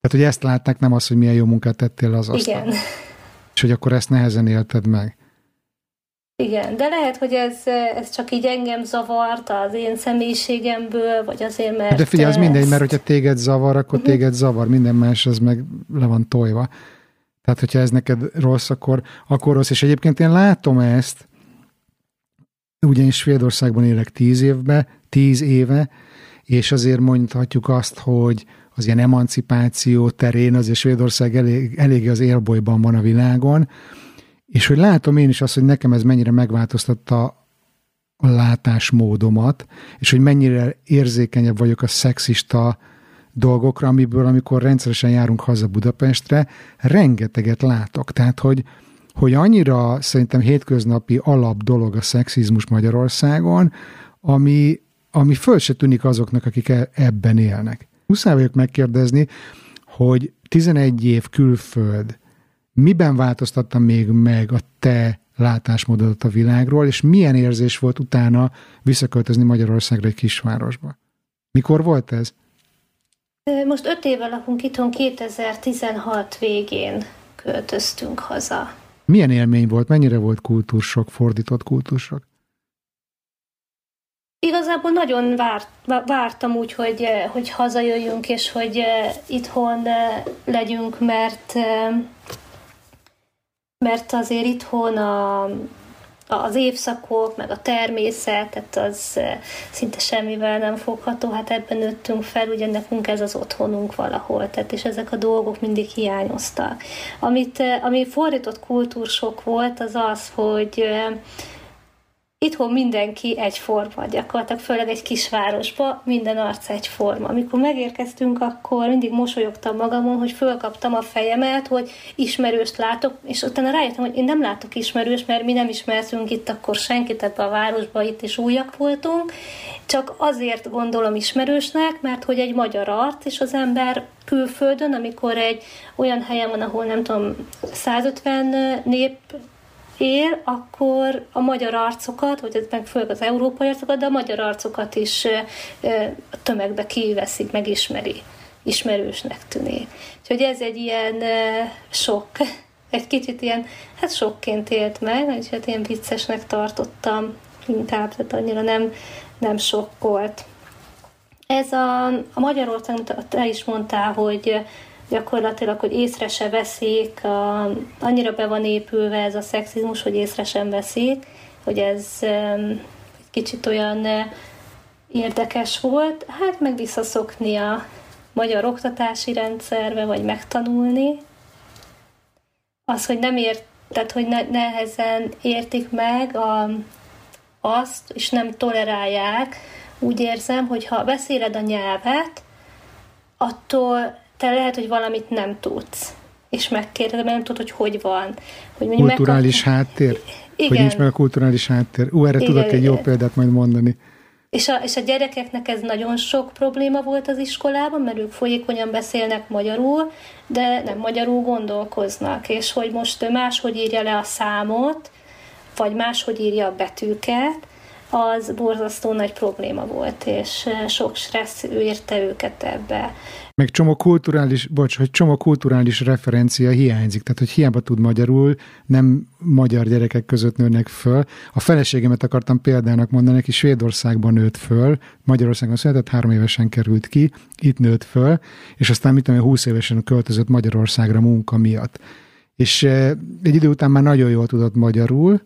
Tehát, hogy ezt látták, nem az, hogy milyen jó munkát tettél az asztal. Igen. És hogy akkor ezt nehezen élted meg. Igen, de lehet, hogy ez, ez csak így engem zavart az én személyiségemből, vagy azért, mert... De figyelj, az mindegy, mert hogyha téged zavar, akkor uh-huh. téged zavar, minden más az meg le van tojva. Tehát, hogyha ez neked rossz, akkor, akkor rossz. És egyébként én látom ezt, ugyanis Svédországban élek tíz évbe, tíz éve, és azért mondhatjuk azt, hogy az ilyen emancipáció terén azért Svédország elég, eléggé az élbolyban van a világon, és hogy látom én is azt, hogy nekem ez mennyire megváltoztatta a látásmódomat, és hogy mennyire érzékenyebb vagyok a szexista dolgokra, amiből amikor rendszeresen járunk haza Budapestre, rengeteget látok. Tehát, hogy, hogy annyira szerintem hétköznapi alap dolog a szexizmus Magyarországon, ami, ami föl se tűnik azoknak, akik e, ebben élnek. Muszáj vagyok megkérdezni, hogy 11 év külföld, miben változtatta még meg a te látásmódodat a világról, és milyen érzés volt utána visszaköltözni Magyarországra egy kisvárosba? Mikor volt ez? Most öt éve lakunk itthon, 2016 végén költöztünk haza. Milyen élmény volt? Mennyire volt kultúrsok, fordított kultúrsok? Igazából nagyon várt, vártam úgy, hogy, hogy hazajöjjünk, és hogy itthon legyünk, mert mert azért itthon a, az évszakok, meg a természet, tehát az szinte semmivel nem fogható, hát ebben nőttünk fel, ugye nekünk ez az otthonunk valahol, tehát és ezek a dolgok mindig hiányoztak. Amit, ami fordított kultúrsok volt, az az, hogy itthon mindenki egyforma, gyakorlatilag főleg egy kisvárosba minden arc egyforma. Amikor megérkeztünk, akkor mindig mosolyogtam magamon, hogy fölkaptam a fejemet, hogy ismerőst látok, és utána rájöttem, hogy én nem látok ismerős, mert mi nem ismertünk itt akkor senkit ebbe a városba, itt is újak voltunk, csak azért gondolom ismerősnek, mert hogy egy magyar arc, és az ember külföldön, amikor egy olyan helyen van, ahol nem tudom, 150 nép él, akkor a magyar arcokat, vagy meg főleg az európai arcokat, de a magyar arcokat is a tömegbe kiveszik, megismeri, ismerősnek tűnik. Úgyhogy ez egy ilyen sok, egy kicsit ilyen, hát sokként élt meg, és hát ilyen viccesnek tartottam inkább, tehát annyira nem, nem sokkolt. Ez a, a Magyarország, te is mondtál, hogy gyakorlatilag, hogy észre se veszik, a, annyira be van épülve ez a szexizmus, hogy észre sem veszik, hogy ez egy kicsit olyan érdekes volt, hát meg visszaszokni a magyar oktatási rendszerbe, vagy megtanulni. Az, hogy nem ért, tehát hogy ne, nehezen értik meg a, azt, és nem tolerálják, úgy érzem, hogy ha beszéled a nyelvet, attól te lehet, hogy valamit nem tudsz, és megkérdezed, mert nem tudod, hogy hogy van. Hogy kulturális megkap... háttér? Igen. Hogy nincs meg a kulturális háttér. Ú, erre igen, tudok egy jó példát majd mondani. És a, és a gyerekeknek ez nagyon sok probléma volt az iskolában, mert ők folyékonyan beszélnek magyarul, de nem magyarul gondolkoznak, és hogy most máshogy írja le a számot, vagy máshogy írja a betűket, az borzasztó nagy probléma volt, és sok stressz érte őket ebbe meg csomó kulturális, bocs, hogy csomó kulturális referencia hiányzik, tehát hogy hiába tud magyarul, nem magyar gyerekek között nőnek föl. A feleségemet akartam példának mondani, aki Svédországban nőtt föl, Magyarországon született, három évesen került ki, itt nőtt föl, és aztán mit tudom, 20 évesen költözött Magyarországra munka miatt. És eh, egy idő után már nagyon jól tudott magyarul,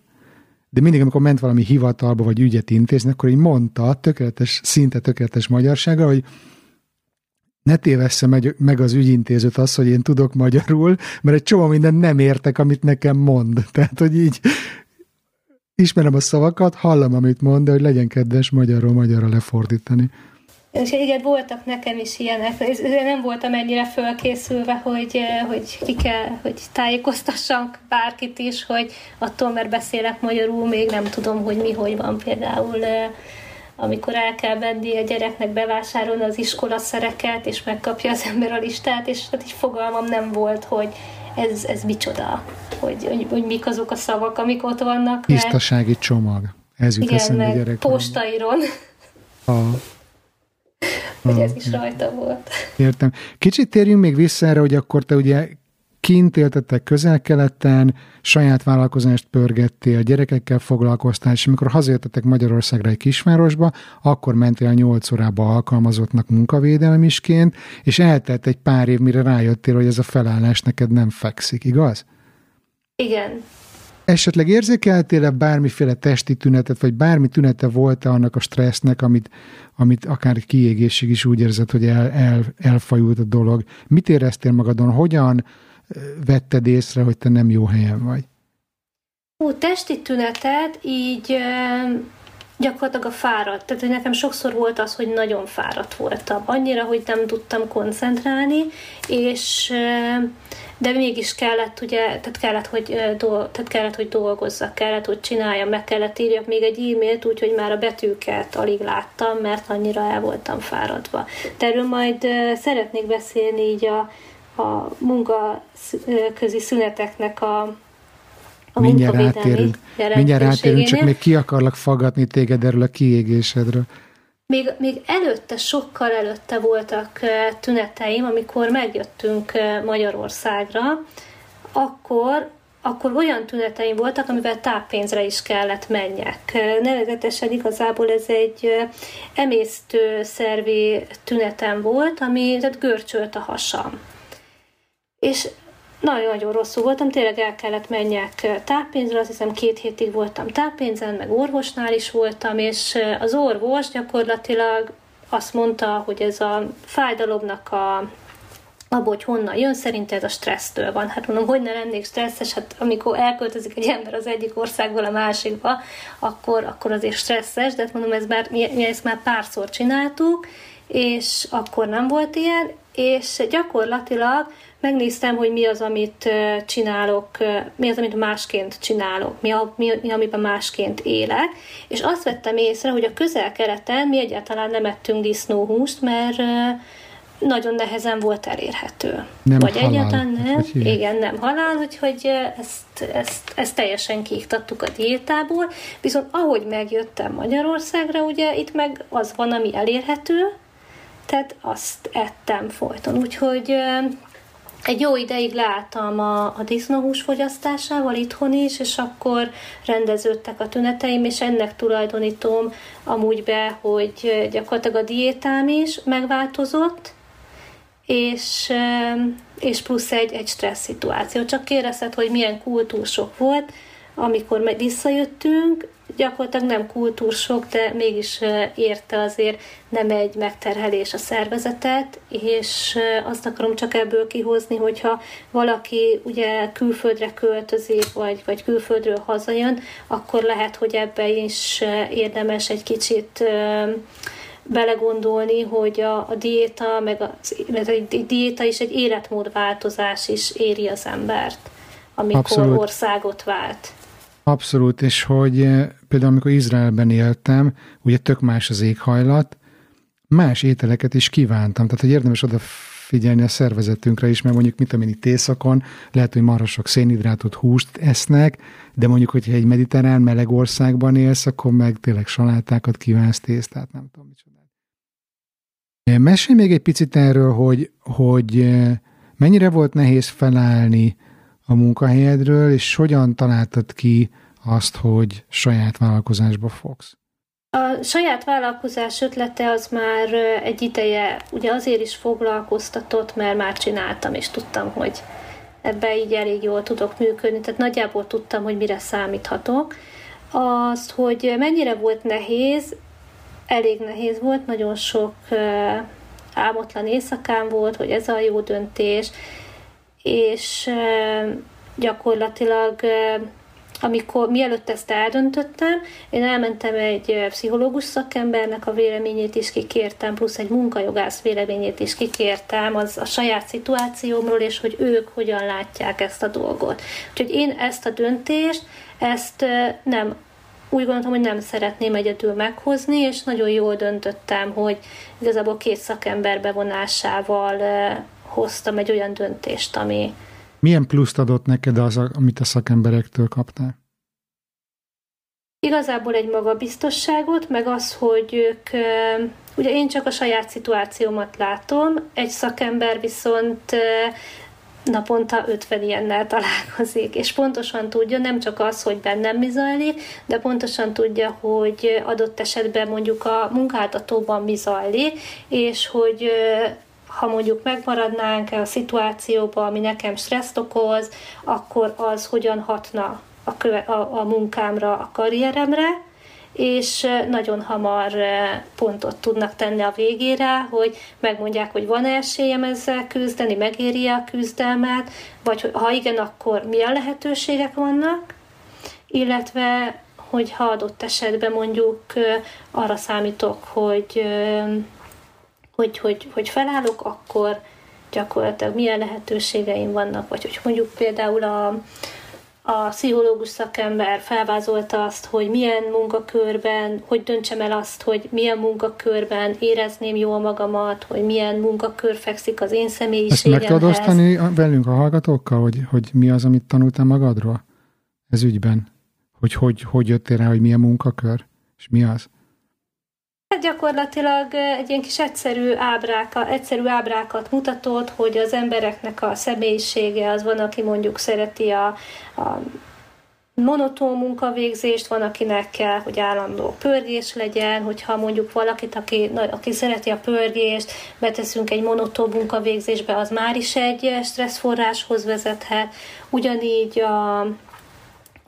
de mindig, amikor ment valami hivatalba, vagy ügyet intézni, akkor így mondta, tökéletes, szinte tökéletes magyarsága, hogy ne tévessze meg, meg az ügyintézőt az, hogy én tudok magyarul, mert egy csomó minden nem értek, amit nekem mond. Tehát, hogy így ismerem a szavakat, hallom, amit mond, de hogy legyen kedves magyarról magyarra lefordítani. És igen, voltak nekem is ilyenek. Nem voltam ennyire fölkészülve, hogy, hogy ki kell, hogy tájékoztassam bárkit is, hogy attól, mert beszélek magyarul, még nem tudom, hogy mi, hogy van például amikor el kell venni a gyereknek bevásárolni az iskolaszereket, és megkapja az ember a listát, és hát így fogalmam nem volt, hogy ez, ez micsoda, hogy, hogy, hogy mik azok a szavak, amik ott vannak. Tisztasági csomag. Ez jut igen, meg gyerek. postairon. A, hogy ez is rajta volt. Értem. Kicsit térjünk még vissza erre, hogy akkor te ugye kint éltetek közel-keleten, saját vállalkozást pörgettél, gyerekekkel foglalkoztál, és amikor hazajöttetek Magyarországra egy kisvárosba, akkor mentél 8 órába alkalmazottnak munkavédelmisként, és eltelt egy pár év, mire rájöttél, hogy ez a felállás neked nem fekszik, igaz? Igen. Esetleg érzékeltél-e bármiféle testi tünetet, vagy bármi tünete volt-e annak a stressznek, amit, amit akár kiégésig is úgy érzed, hogy el, el, elfajult a dolog? Mit éreztél magadon? Hogyan vetted észre, hogy te nem jó helyen vagy? Ó, testi tünetet így gyakorlatilag a fáradt. Tehát, hogy nekem sokszor volt az, hogy nagyon fáradt voltam. Annyira, hogy nem tudtam koncentrálni, és de mégis kellett, ugye, tehát kellett, hogy, tehát kellett, hogy dolgozzak, kellett, hogy csináljam, meg kellett írjak még egy e-mailt, úgyhogy már a betűket alig láttam, mert annyira el voltam fáradva. De erről majd szeretnék beszélni így a, a munka közi szüneteknek a, a mindjárt átérünk, mindjárt átérünk, csak még ki akarlak faggatni téged erről a kiégésedről. Még, még előtte, sokkal előtte voltak tüneteim, amikor megjöttünk Magyarországra, akkor akkor olyan tüneteim voltak, amivel táppénzre is kellett menjek. Nevezetesen igazából ez egy emésztő szervi tünetem volt, ami tehát görcsölt a hasam. És nagyon-nagyon rosszul voltam, tényleg el kellett menjek táppénzre, azt hiszem két hétig voltam táppénzen, meg orvosnál is voltam, és az orvos gyakorlatilag azt mondta, hogy ez a fájdalomnak a abból, hogy honnan jön, szerint ez a stressztől van. Hát mondom, hogy ne lennék stresszes, hát amikor elköltözik egy ember az egyik országból a másikba, akkor, akkor azért stresszes, de hát mondom, ez már, mi, mi ezt már párszor csináltuk, és akkor nem volt ilyen, és gyakorlatilag megnéztem, hogy mi az, amit csinálok, mi az, amit másként csinálok, mi, a, mi, mi amiben másként élek, és azt vettem észre, hogy a közel-keleten mi egyáltalán nem ettünk disznóhúst, mert nagyon nehezen volt elérhető. Nem Vagy halál, egyáltalán nem. Hát, Igen, nem halál, úgyhogy ezt, ezt, ezt teljesen kiiktattuk a diétából. Viszont ahogy megjöttem Magyarországra, ugye itt meg az van, ami elérhető, tehát azt ettem folyton. Úgyhogy egy jó ideig leálltam a, a disznóhús fogyasztásával itthon is, és akkor rendeződtek a tüneteim, és ennek tulajdonítom amúgy be, hogy gyakorlatilag a diétám is megváltozott, és, és plusz egy, egy stressz szituáció. Csak kérdezted, hogy milyen kultúrsok volt, amikor visszajöttünk, gyakorlatilag nem kultúrsok, de mégis érte azért nem egy megterhelés a szervezetet, és azt akarom csak ebből kihozni, hogyha valaki ugye külföldre költözik, vagy, vagy külföldről hazajön, akkor lehet, hogy ebbe is érdemes egy kicsit belegondolni, hogy a, a diéta, meg a, egy diéta is egy életmódváltozás is éri az embert, amikor Abszolút. országot vált. Abszolút, és hogy eh, például amikor Izraelben éltem, ugye tök más az éghajlat, más ételeket is kívántam, tehát hogy érdemes odafigyelni a szervezetünkre is, mert mondjuk mit tudom itt északon, lehet, hogy marha sok szénhidrátot, húst esznek, de mondjuk, hogyha egy mediterrán meleg országban élsz, akkor meg tényleg salátákat kívánsz, tésztát, nem tudom micsoda. Eh, mesélj még egy picit erről, hogy, hogy eh, mennyire volt nehéz felállni a munkahelyedről, és hogyan találtad ki azt, hogy saját vállalkozásba fogsz? A saját vállalkozás ötlete az már egy ideje, ugye azért is foglalkoztatott, mert már csináltam, és tudtam, hogy ebbe így elég jól tudok működni, tehát nagyjából tudtam, hogy mire számíthatok. Azt, hogy mennyire volt nehéz, elég nehéz volt, nagyon sok álmotlan éjszakám volt, hogy ez a jó döntés, és gyakorlatilag amikor mielőtt ezt eldöntöttem, én elmentem egy pszichológus szakembernek a véleményét is kikértem, plusz egy munkajogász véleményét is kikértem az a saját szituációmról, és hogy ők hogyan látják ezt a dolgot. Úgyhogy én ezt a döntést, ezt nem úgy gondoltam, hogy nem szeretném egyedül meghozni, és nagyon jól döntöttem, hogy igazából két szakember bevonásával hoztam egy olyan döntést, ami... Milyen pluszt adott neked az, amit a szakemberektől kaptál? Igazából egy magabiztosságot, meg az, hogy ők, ugye én csak a saját szituációmat látom, egy szakember viszont naponta 50 ilyennel találkozik, és pontosan tudja, nem csak az, hogy bennem mi zajlik, de pontosan tudja, hogy adott esetben mondjuk a munkáltatóban mi zajlik, és hogy ha mondjuk megmaradnánk a szituációban, ami nekem stresszt okoz, akkor az hogyan hatna a, köve, a, a munkámra, a karrieremre, és nagyon hamar pontot tudnak tenni a végére, hogy megmondják, hogy van-e esélyem ezzel küzdeni, megéri a küzdelmet, vagy ha igen, akkor milyen lehetőségek vannak, illetve hogy ha adott esetben mondjuk arra számítok, hogy, hogy, hogy, hogy felállok, akkor gyakorlatilag milyen lehetőségeim vannak, vagy hogy mondjuk például a, a pszichológus szakember felvázolta azt, hogy milyen munkakörben, hogy döntsem el azt, hogy milyen munkakörben érezném jól magamat, hogy milyen munkakör fekszik az én személyiségemhez. Ezt meg tudod osztani velünk a hallgatókkal, hogy, hogy mi az, amit tanultál magadról ez ügyben? Hogy hogy, hogy jöttél rá, hogy milyen munkakör, és mi az? Hát gyakorlatilag egy ilyen kis egyszerű, ábráka, egyszerű ábrákat mutatott, hogy az embereknek a személyisége az van, aki mondjuk szereti a, a monotón munkavégzést, van, akinek kell, hogy állandó pörgés legyen, hogyha mondjuk valakit, aki, aki szereti a pörgést, beteszünk egy monotón munkavégzésbe, az már is egy stresszforráshoz vezethet. Ugyanígy a,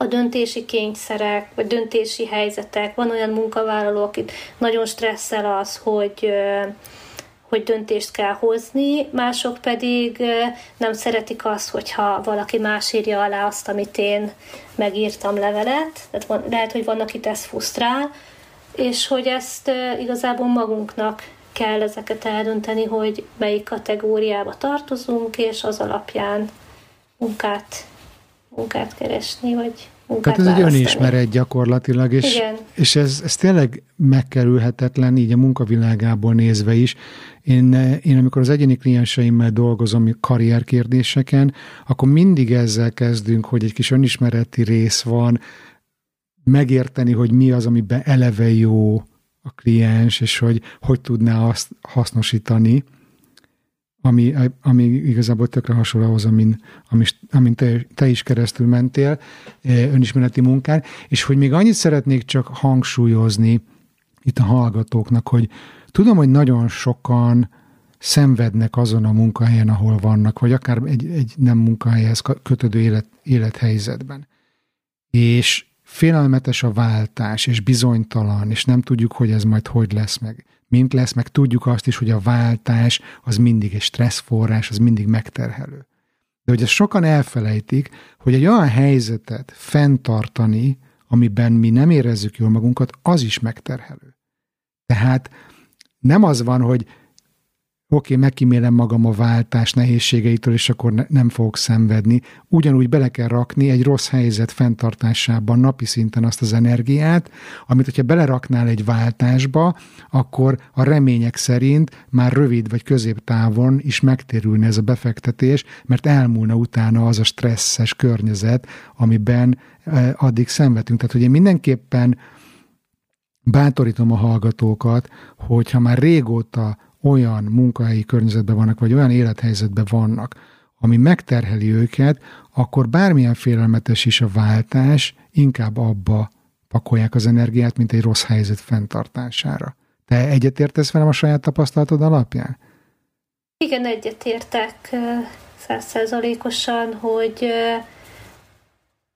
a döntési kényszerek, vagy döntési helyzetek. Van olyan munkavállaló, akit nagyon stresszel az, hogy hogy döntést kell hozni, mások pedig nem szeretik azt, hogyha valaki más írja alá azt, amit én megírtam levelet, tehát van, lehet, hogy van, akit ez frusztrál, és hogy ezt igazából magunknak kell ezeket eldönteni, hogy melyik kategóriába tartozunk, és az alapján munkát, munkát keresni, vagy tehát ez egy önismeret gyakorlatilag, és, és ez, ez tényleg megkerülhetetlen, így a munkavilágából nézve is. Én, én amikor az egyéni klienseimmel dolgozom karrierkérdéseken, akkor mindig ezzel kezdünk, hogy egy kis önismereti rész van, megérteni, hogy mi az, amiben eleve jó a kliens, és hogy hogy tudná azt hasznosítani ami, ami igazából tökre hasonló ahhoz, amin, amin, te, te is keresztül mentél eh, önismereti munkán, és hogy még annyit szeretnék csak hangsúlyozni itt a hallgatóknak, hogy tudom, hogy nagyon sokan szenvednek azon a munkahelyen, ahol vannak, vagy akár egy, egy nem munkahelyhez kötődő élet, élethelyzetben. És félelmetes a váltás, és bizonytalan, és nem tudjuk, hogy ez majd hogy lesz meg mint lesz, meg tudjuk azt is, hogy a váltás az mindig egy stresszforrás, az mindig megterhelő. De hogy ezt sokan elfelejtik, hogy egy olyan helyzetet fenntartani, amiben mi nem érezzük jól magunkat, az is megterhelő. Tehát nem az van, hogy oké, megkímélem magam a váltás nehézségeitől, és akkor ne, nem fogok szenvedni. Ugyanúgy bele kell rakni egy rossz helyzet fenntartásában napi szinten azt az energiát, amit, hogyha beleraknál egy váltásba, akkor a remények szerint már rövid vagy középtávon is megtérülne ez a befektetés, mert elmúlna utána az a stresszes környezet, amiben eh, addig szenvedünk. Tehát, hogy én mindenképpen bátorítom a hallgatókat, hogyha már régóta olyan munkahelyi környezetben vannak, vagy olyan élethelyzetben vannak, ami megterheli őket, akkor bármilyen félelmetes is a váltás, inkább abba pakolják az energiát, mint egy rossz helyzet fenntartására. Te egyetértesz velem a saját tapasztalatod alapján? Igen, egyetértek százszerzalékosan, hogy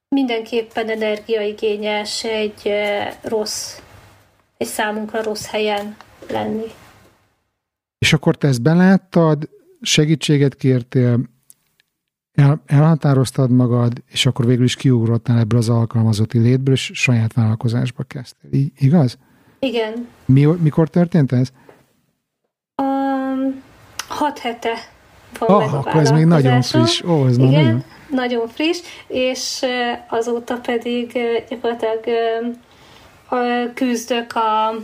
mindenképpen energiaigényes egy rossz, egy számunkra rossz helyen lenni. És akkor te ezt beláttad, segítséget kértél, el, elhatároztad magad, és akkor végül is kiugrottál ebből az alkalmazotti létből, és saját vállalkozásba kezdtél. Így, igaz? Igen. Mi, mikor történt ez? Um, hat hete van oh, akkor ez még nagyon friss. Ó, oh, ez Igen, nagyon. nagyon friss, és azóta pedig gyakorlatilag küzdök a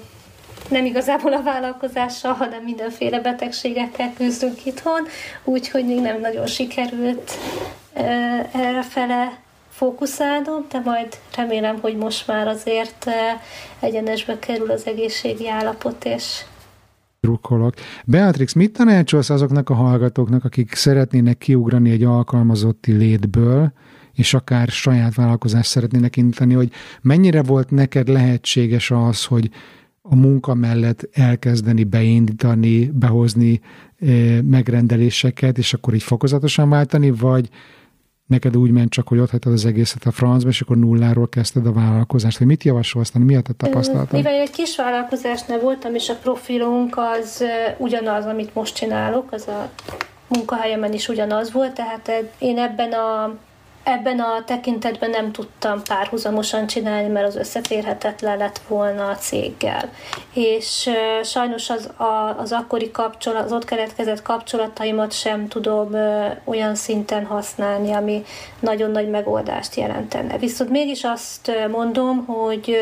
nem igazából a vállalkozással, hanem mindenféle betegségekkel küzdünk itthon, úgyhogy még nem nagyon sikerült erre fele fókuszálnom, de majd remélem, hogy most már azért egyenesbe kerül az egészségi állapot, és drukkolok. Beatrix, mit tanácsolsz azoknak a hallgatóknak, akik szeretnének kiugrani egy alkalmazotti létből, és akár saját vállalkozást szeretnének indítani, hogy mennyire volt neked lehetséges az, hogy a munka mellett elkezdeni beindítani, behozni megrendeléseket, és akkor így fokozatosan váltani, vagy neked úgy ment csak, hogy ott hagytad az egészet a francba, és akkor nulláról kezdted a vállalkozást. Hogy mit javasolsz, mi a te tapasztalatod? Mivel egy kis vállalkozásnál voltam, és a profilunk az ugyanaz, amit most csinálok, az a munkahelyemen is ugyanaz volt, tehát én ebben a ebben a tekintetben nem tudtam párhuzamosan csinálni, mert az összeférhetetlen lett volna a céggel. És sajnos az, a, az akkori kapcsolat, az ott keletkezett kapcsolataimat sem tudom olyan szinten használni, ami nagyon nagy megoldást jelentene. Viszont mégis azt mondom, hogy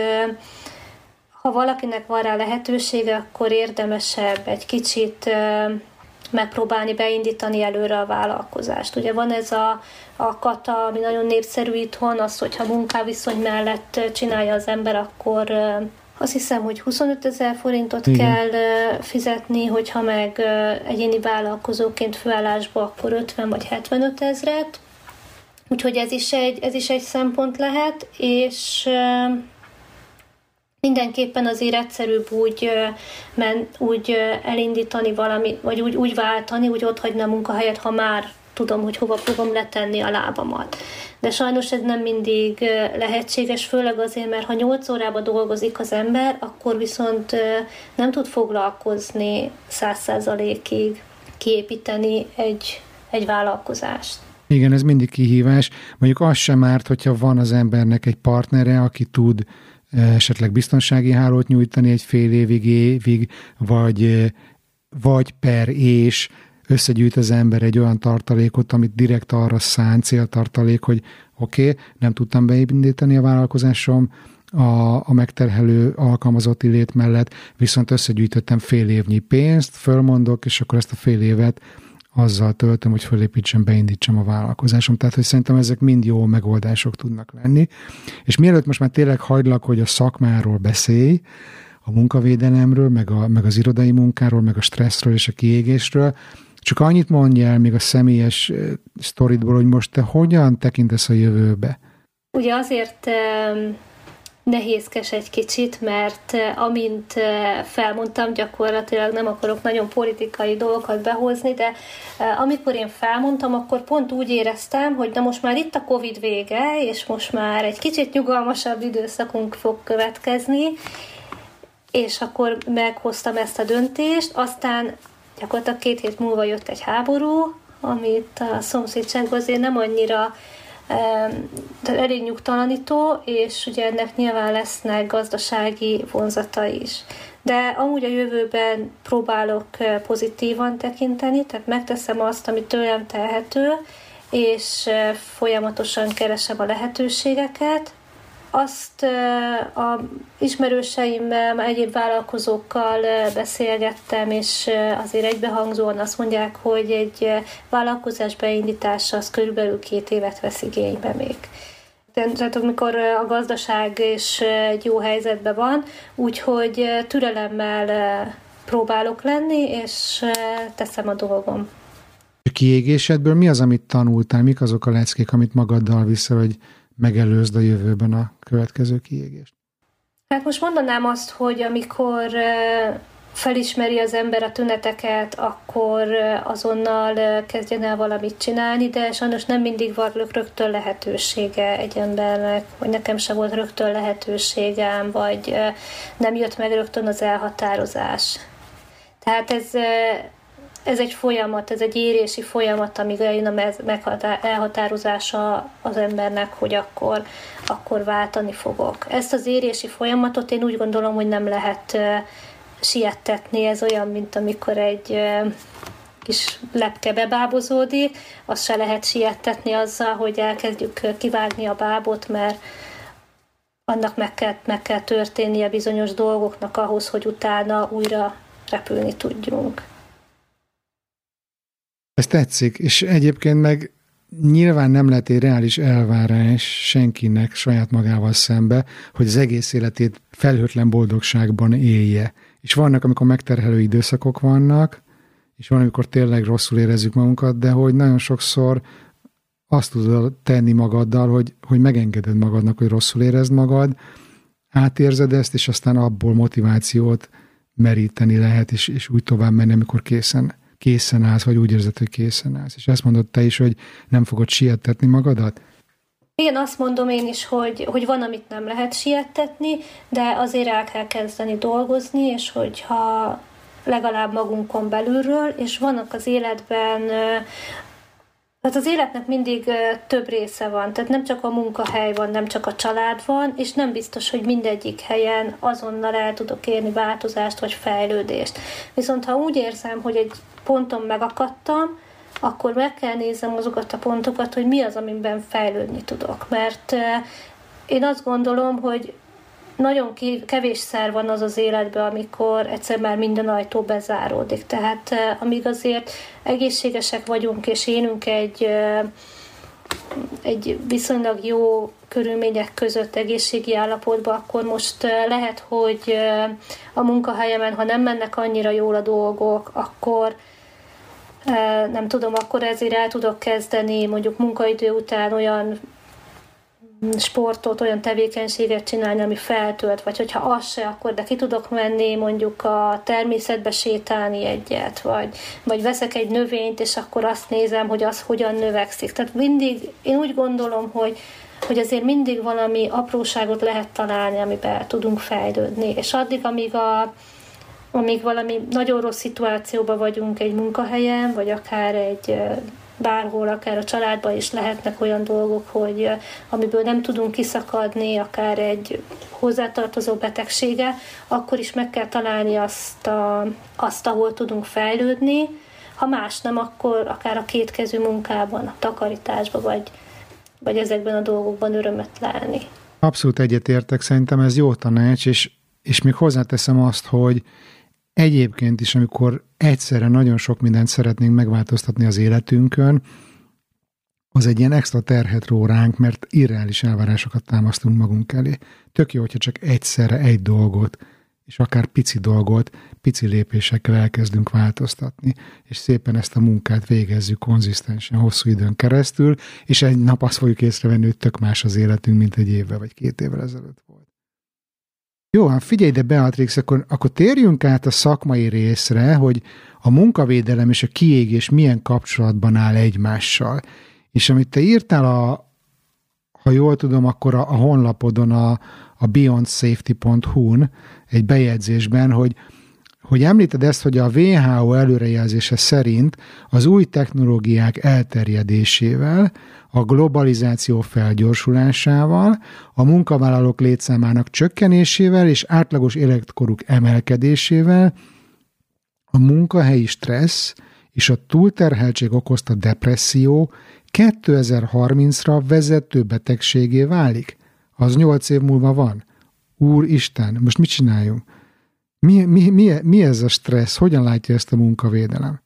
ha valakinek van rá lehetősége, akkor érdemesebb egy kicsit megpróbálni beindítani előre a vállalkozást. Ugye van ez a, a kata, ami nagyon népszerű itthon, az, hogyha munkáviszony mellett csinálja az ember, akkor azt hiszem, hogy 25 ezer forintot Igen. kell fizetni, hogyha meg egyéni vállalkozóként főállásba, akkor 50 vagy 75 ezret. Úgyhogy ez is egy, ez is egy szempont lehet, és mindenképpen azért egyszerűbb úgy, men, úgy elindítani valami, vagy úgy, úgy váltani, úgy ott hagyni a munkahelyet, ha már tudom, hogy hova fogom letenni a lábamat. De sajnos ez nem mindig lehetséges, főleg azért, mert ha 8 órába dolgozik az ember, akkor viszont nem tud foglalkozni 100%-ig kiépíteni egy, egy vállalkozást. Igen, ez mindig kihívás. Mondjuk az sem árt, hogyha van az embernek egy partnere, aki tud esetleg biztonsági hálót nyújtani egy fél évig, évig, vagy, vagy per és összegyűjt az ember egy olyan tartalékot, amit direkt arra szán céltartalék, hogy oké, okay, nem tudtam beindítani a vállalkozásom, a, a megterhelő alkalmazotti lét mellett, viszont összegyűjtöttem fél évnyi pénzt, fölmondok, és akkor ezt a fél évet azzal töltöm, hogy fölépítsem, beindítsam a vállalkozásom. Tehát, hogy szerintem ezek mind jó megoldások tudnak lenni. És mielőtt most már tényleg hagylak, hogy a szakmáról beszélj, a munkavédelemről, meg, a, meg az irodai munkáról, meg a stresszről és a kiégésről, csak annyit mondj el még a személyes sztoridból, hogy most te hogyan tekintesz a jövőbe? Ugye azért nehézkes egy kicsit, mert amint felmondtam, gyakorlatilag nem akarok nagyon politikai dolgokat behozni, de amikor én felmondtam, akkor pont úgy éreztem, hogy na most már itt a Covid vége, és most már egy kicsit nyugalmasabb időszakunk fog következni, és akkor meghoztam ezt a döntést, aztán gyakorlatilag két hét múlva jött egy háború, amit a szomszédságban azért nem annyira elég nyugtalanító, és ugye ennek nyilván lesznek gazdasági vonzata is. De amúgy a jövőben próbálok pozitívan tekinteni, tehát megteszem azt, ami tőlem tehető, és folyamatosan keresem a lehetőségeket, azt a ismerőseimmel, egyéb vállalkozókkal beszélgettem, és azért egybehangzóan azt mondják, hogy egy vállalkozás beindítása az körülbelül két évet vesz igénybe még. Tehát amikor a gazdaság is egy jó helyzetben van, úgyhogy türelemmel próbálok lenni, és teszem a dolgom. A kiégésedből mi az, amit tanultál? Mik azok a leckék, amit magaddal viszel, hogy megelőzd a jövőben a következő kiégést? Hát most mondanám azt, hogy amikor felismeri az ember a tüneteket, akkor azonnal kezdjen el valamit csinálni, de sajnos nem mindig van rögtön lehetősége egy embernek, vagy nekem sem volt rögtön lehetőségem, vagy nem jött meg rögtön az elhatározás. Tehát ez ez egy folyamat, ez egy érési folyamat, amíg eljön a elhatározása az embernek, hogy akkor, akkor váltani fogok. Ezt az érési folyamatot én úgy gondolom, hogy nem lehet siettetni, ez olyan, mint amikor egy kis lepke bebábozódik, azt se lehet siettetni azzal, hogy elkezdjük kivágni a bábot, mert annak meg kell, meg kell történnie bizonyos dolgoknak ahhoz, hogy utána újra repülni tudjunk. Ez tetszik, és egyébként meg nyilván nem lehet egy reális elvárás senkinek saját magával szembe, hogy az egész életét felhőtlen boldogságban élje. És vannak, amikor megterhelő időszakok vannak, és van, amikor tényleg rosszul érezzük magunkat, de hogy nagyon sokszor azt tudod tenni magaddal, hogy, hogy megengeded magadnak, hogy rosszul érezd magad, átérzed ezt, és aztán abból motivációt meríteni lehet, és, és úgy tovább menni, amikor készen készen állsz, vagy úgy érzed, hogy készen állsz. És ezt mondod te is, hogy nem fogod sietetni magadat? Igen, azt mondom én is, hogy, hogy van, amit nem lehet siettetni, de azért el kell kezdeni dolgozni, és hogyha legalább magunkon belülről, és vannak az életben Hát az életnek mindig több része van, tehát nem csak a munkahely van, nem csak a család van, és nem biztos, hogy mindegyik helyen azonnal el tudok érni változást vagy fejlődést. Viszont ha úgy érzem, hogy egy ponton megakadtam, akkor meg kell néznem azokat a pontokat, hogy mi az, amiben fejlődni tudok. Mert én azt gondolom, hogy nagyon kevésszer van az az életben, amikor egyszer már minden ajtó bezáródik. Tehát amíg azért egészségesek vagyunk, és élünk egy, egy viszonylag jó körülmények között egészségi állapotban, akkor most lehet, hogy a munkahelyemen, ha nem mennek annyira jól a dolgok, akkor nem tudom, akkor ezért el tudok kezdeni mondjuk munkaidő után olyan sportot, olyan tevékenységet csinálni, ami feltölt, vagy hogyha az se, akkor de ki tudok menni mondjuk a természetbe sétálni egyet, vagy, vagy veszek egy növényt, és akkor azt nézem, hogy az hogyan növekszik. Tehát mindig, én úgy gondolom, hogy hogy azért mindig valami apróságot lehet találni, amiben tudunk fejlődni. És addig, amíg, a, amíg valami nagyon rossz szituációban vagyunk egy munkahelyen, vagy akár egy bárhol, akár a családban is lehetnek olyan dolgok, hogy amiből nem tudunk kiszakadni, akár egy hozzátartozó betegsége, akkor is meg kell találni azt, a, azt ahol tudunk fejlődni, ha más nem, akkor akár a kétkezű munkában, a takarításban, vagy, vagy ezekben a dolgokban örömet lelni. Abszolút egyetértek, szerintem ez jó tanács, és, és még hozzáteszem azt, hogy egyébként is, amikor egyszerre nagyon sok mindent szeretnénk megváltoztatni az életünkön, az egy ilyen extra terhet ró ránk, mert irreális elvárásokat támasztunk magunk elé. Tök jó, hogyha csak egyszerre egy dolgot, és akár pici dolgot, pici lépésekkel elkezdünk változtatni, és szépen ezt a munkát végezzük konzisztensen hosszú időn keresztül, és egy nap azt fogjuk észrevenni, hogy tök más az életünk, mint egy évvel vagy két évvel ezelőtt volt. Jó, hát figyelj, de Beatrix, akkor, akkor térjünk át a szakmai részre, hogy a munkavédelem és a kiégés milyen kapcsolatban áll egymással. És amit te írtál a, ha jól tudom, akkor a, a honlapodon, a, a beyondsafety.hu-n egy bejegyzésben, hogy hogy említed ezt, hogy a WHO előrejelzése szerint az új technológiák elterjedésével, a globalizáció felgyorsulásával, a munkavállalók létszámának csökkenésével és átlagos életkoruk emelkedésével a munkahelyi stressz és a túlterheltség okozta depresszió 2030-ra vezető betegségé válik. Az nyolc év múlva van. Úristen, most mit csináljunk? Mi, mi, mi, mi ez a stressz? Hogyan látja ezt a munkavédelem?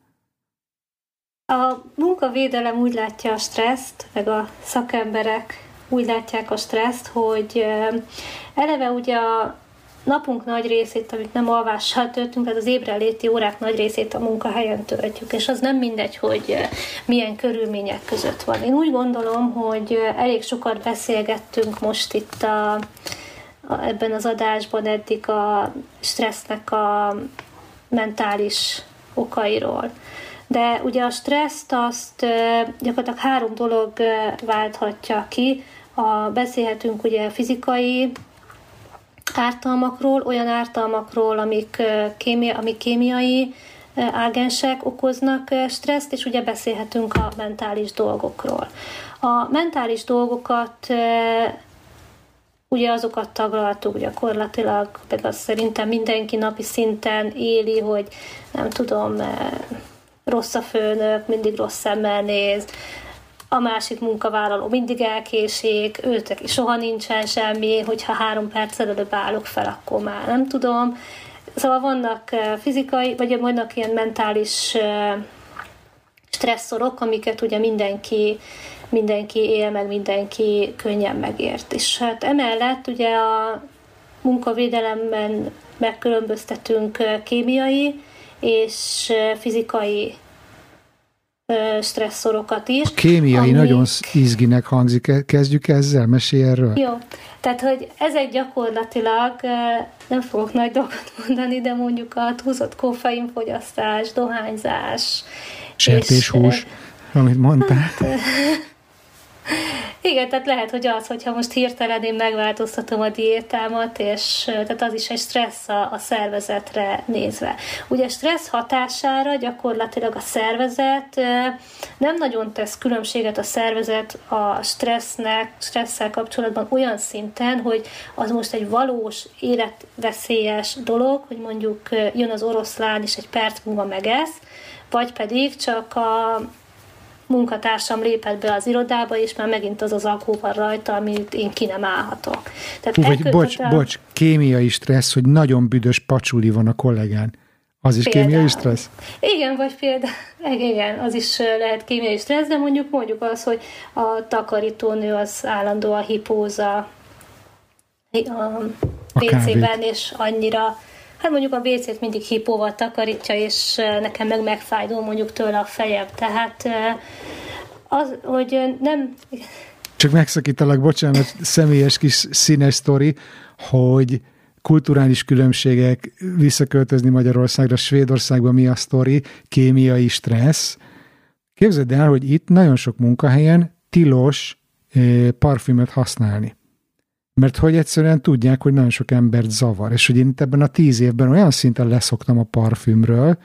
A munkavédelem úgy látja a stresszt, meg a szakemberek úgy látják a stresszt, hogy eleve ugye a napunk nagy részét, amit nem alvással töltünk, tehát az ébreléti órák nagy részét a munkahelyen töltjük, és az nem mindegy, hogy milyen körülmények között van. Én úgy gondolom, hogy elég sokat beszélgettünk most itt a, ebben az adásban eddig a stressznek a mentális okairól. De ugye a stresszt azt gyakorlatilag három dolog válthatja ki. A, beszélhetünk ugye fizikai ártalmakról, olyan ártalmakról, amik, kémia, amik kémiai ágensek okoznak stresszt, és ugye beszélhetünk a mentális dolgokról. A mentális dolgokat ugye azokat taglaltuk gyakorlatilag, meg azt szerintem mindenki napi szinten éli, hogy nem tudom, eh, rossz a főnök, mindig rossz szemmel néz, a másik munkavállaló mindig elkésik, őtek soha nincsen semmi, hogyha három perc előbb állok fel, akkor már nem tudom. Szóval vannak eh, fizikai, vagy vannak ilyen mentális eh, stresszorok, amiket ugye mindenki mindenki él, meg mindenki könnyen megért. És hát emellett ugye a munkavédelemben megkülönböztetünk kémiai és fizikai stresszorokat is. A kémiai amik... nagyon izginek hangzik, kezdjük ezzel, mesélj erről. Jó, tehát hogy ezek gyakorlatilag, nem fogok nagy dolgot mondani, de mondjuk a túlzott koffeinfogyasztás, dohányzás. Sertéshús, és, amit mondtál. Hát, Igen, tehát lehet, hogy az, hogyha most hirtelen én megváltoztatom a diétámat, és tehát az is egy stressz a, a szervezetre nézve. Ugye stressz hatására gyakorlatilag a szervezet nem nagyon tesz különbséget a szervezet a stressznek, stresszel kapcsolatban olyan szinten, hogy az most egy valós életveszélyes dolog, hogy mondjuk jön az oroszlán, és egy perc múlva megesz, vagy pedig csak a munkatársam lépett be az irodába, és már megint az az alkó van rajta, amit én ki nem állhatok. Tehát Hú, vagy bocs, a... bocs, kémiai stressz, hogy nagyon büdös pacsuli van a kollégán. Az is például. kémiai stressz? Igen, vagy például, igen, az is lehet kémiai stressz, de mondjuk mondjuk az, hogy a takarítónő az állandóan hipóza a PC-ben, és annyira Hát mondjuk a WC-t mindig hipóval takarítja, és nekem meg megfájdul mondjuk tőle a fejem. Tehát az, hogy nem... Csak megszakítalak, bocsánat, személyes kis színes sztori, hogy kulturális különbségek, visszaköltözni Magyarországra, Svédországba mi a sztori, kémiai stressz. Képzeld el, hogy itt nagyon sok munkahelyen tilos parfümöt használni mert hogy egyszerűen tudják, hogy nagyon sok embert zavar, és hogy én itt ebben a tíz évben olyan szinten leszoktam a parfümről,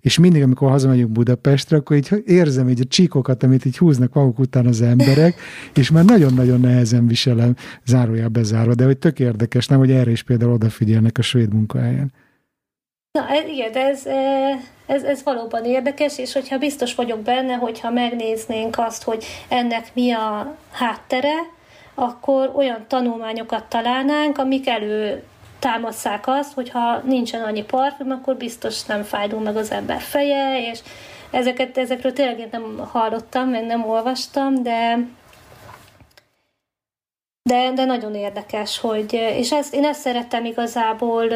és mindig, amikor hazamegyünk Budapestre, akkor így érzem így a csíkokat, amit így húznak maguk után az emberek, és már nagyon-nagyon nehezen viselem, zárójá bezárva, de hogy tök érdekes, nem, hogy erre is például odafigyelnek a svéd munkahelyen. Na igen, de ez, ez, ez valóban érdekes, és hogyha biztos vagyok benne, hogyha megnéznénk azt, hogy ennek mi a háttere, akkor olyan tanulmányokat találnánk, amik elő támaszák azt, hogyha nincsen annyi parfüm, akkor biztos nem fájdul meg az ember feje, és ezeket, ezekről tényleg én nem hallottam, meg nem olvastam, de de, de nagyon érdekes, hogy, és ezt, én ezt szerettem igazából,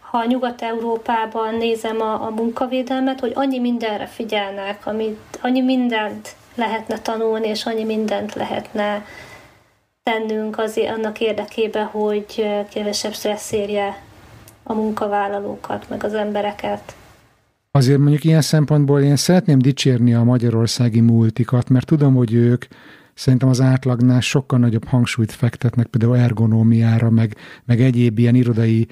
ha Nyugat-Európában nézem a, a munkavédelmet, hogy annyi mindenre figyelnek, amit, annyi mindent lehetne tanulni, és annyi mindent lehetne tennünk az, annak érdekében, hogy kevesebb stressz érje a munkavállalókat, meg az embereket. Azért mondjuk ilyen szempontból én szeretném dicsérni a magyarországi multikat, mert tudom, hogy ők szerintem az átlagnál sokkal nagyobb hangsúlyt fektetnek például ergonómiára, meg, meg egyéb ilyen irodai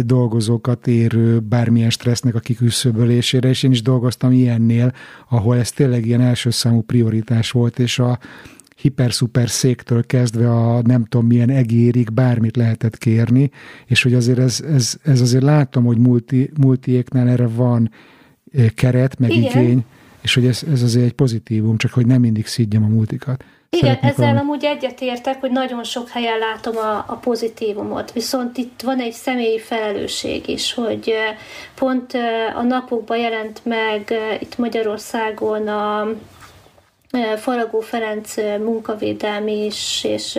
dolgozókat érő bármilyen stressznek a kiküszöbölésére, és én is dolgoztam ilyennél, ahol ez tényleg ilyen első számú prioritás volt, és a, hiper-szuper széktől kezdve a nem tudom milyen egérig bármit lehetett kérni, és hogy azért ez, ez, ez azért látom, hogy multi, multiéknál erre van keret, meg Igen. igény, és hogy ez, ez azért egy pozitívum, csak hogy nem mindig szídjam a multikat. Igen, Szeretnék ezzel valami... amúgy egyetértek, hogy nagyon sok helyen látom a, a pozitívumot, viszont itt van egy személyi felelősség is, hogy pont a napokban jelent meg itt Magyarországon a Faragó Ferenc munkavédelmi is, és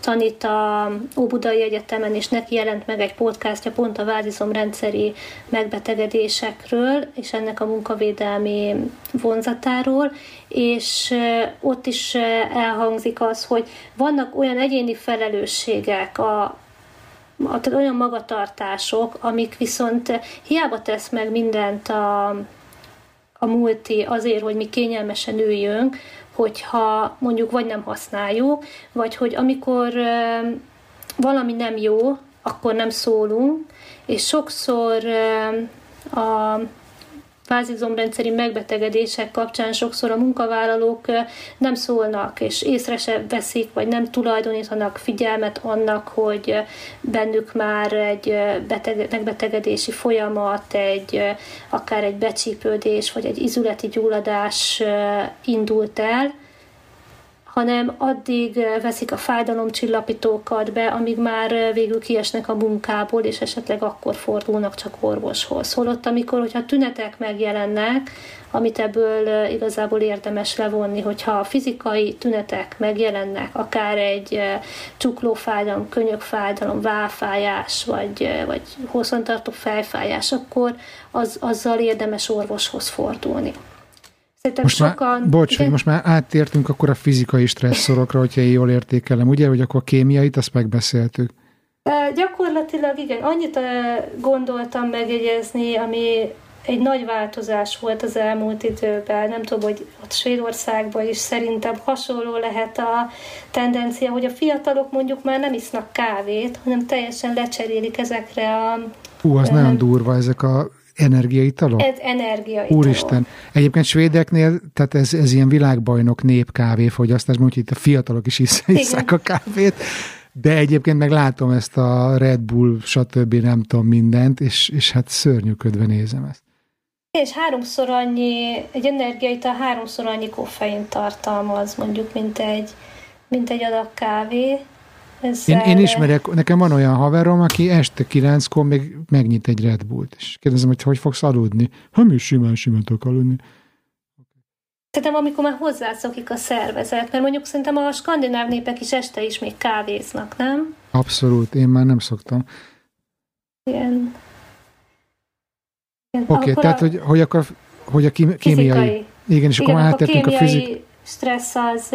tanít a Óbudai Egyetemen, és neki jelent meg egy podcastja pont a vázizomrendszeri megbetegedésekről, és ennek a munkavédelmi vonzatáról, és ott is elhangzik az, hogy vannak olyan egyéni felelősségek a olyan magatartások, amik viszont hiába tesz meg mindent a, a multi azért, hogy mi kényelmesen üljünk, hogyha mondjuk vagy nem használjuk, vagy hogy amikor valami nem jó, akkor nem szólunk, és sokszor a fázizomrendszeri megbetegedések kapcsán sokszor a munkavállalók nem szólnak, és észre se veszik, vagy nem tulajdonítanak figyelmet annak, hogy bennük már egy beteg, megbetegedési folyamat, egy, akár egy becsípődés, vagy egy izületi gyulladás indult el, hanem addig veszik a fájdalomcsillapítókat be, amíg már végül kiesnek a munkából, és esetleg akkor fordulnak csak orvoshoz. Holott, amikor, hogyha tünetek megjelennek, amit ebből igazából érdemes levonni, hogyha a fizikai tünetek megjelennek, akár egy csuklófájdalom, könyökfájdalom, válfájás, vagy, vagy hosszantartó fejfájás, akkor az, azzal érdemes orvoshoz fordulni. Szerintem most sokan... Már, bocs, hogy most már áttértünk akkor a fizikai stresszorokra, hogyha én jól értékelem, ugye, hogy akkor a kémiait, azt megbeszéltük. E, gyakorlatilag igen, annyit gondoltam megjegyezni, ami egy nagy változás volt az elmúlt időben. Nem tudom, hogy ott Svédországban is szerintem hasonló lehet a tendencia, hogy a fiatalok mondjuk már nem isznak kávét, hanem teljesen lecserélik ezekre a... Hú, az nagyon durva, ezek a energiaitalok? Ez energiaitalok. Úristen. Egyébként svédeknél, tehát ez, ez ilyen világbajnok népkávéfogyasztás, mondjuk itt a fiatalok is iszák a kávét, de egyébként meg látom ezt a Red Bull, stb. nem tudom mindent, és, és hát szörnyűködve nézem ezt. És háromszor annyi, egy energiaital háromszor annyi koffein tartalmaz, mondjuk, mint egy, mint egy adag kávé. Ezzel... Én, én ismerek, nekem van olyan haverom, aki este kilenckor még megnyit egy Red Bullt, és kérdezem, hogy hogy fogsz aludni? Ha mi simán, simán tudok aludni. Szerintem amikor már hozzászokik a szervezet, mert mondjuk szerintem a skandináv népek is este is még kávéznak, nem? Abszolút, én már nem szoktam. Igen. Oké, okay, tehát a, hogy, hogy akkor hogy a kémiai... Fizikai. Igen, és igen, akkor már a, a fizik... stressz az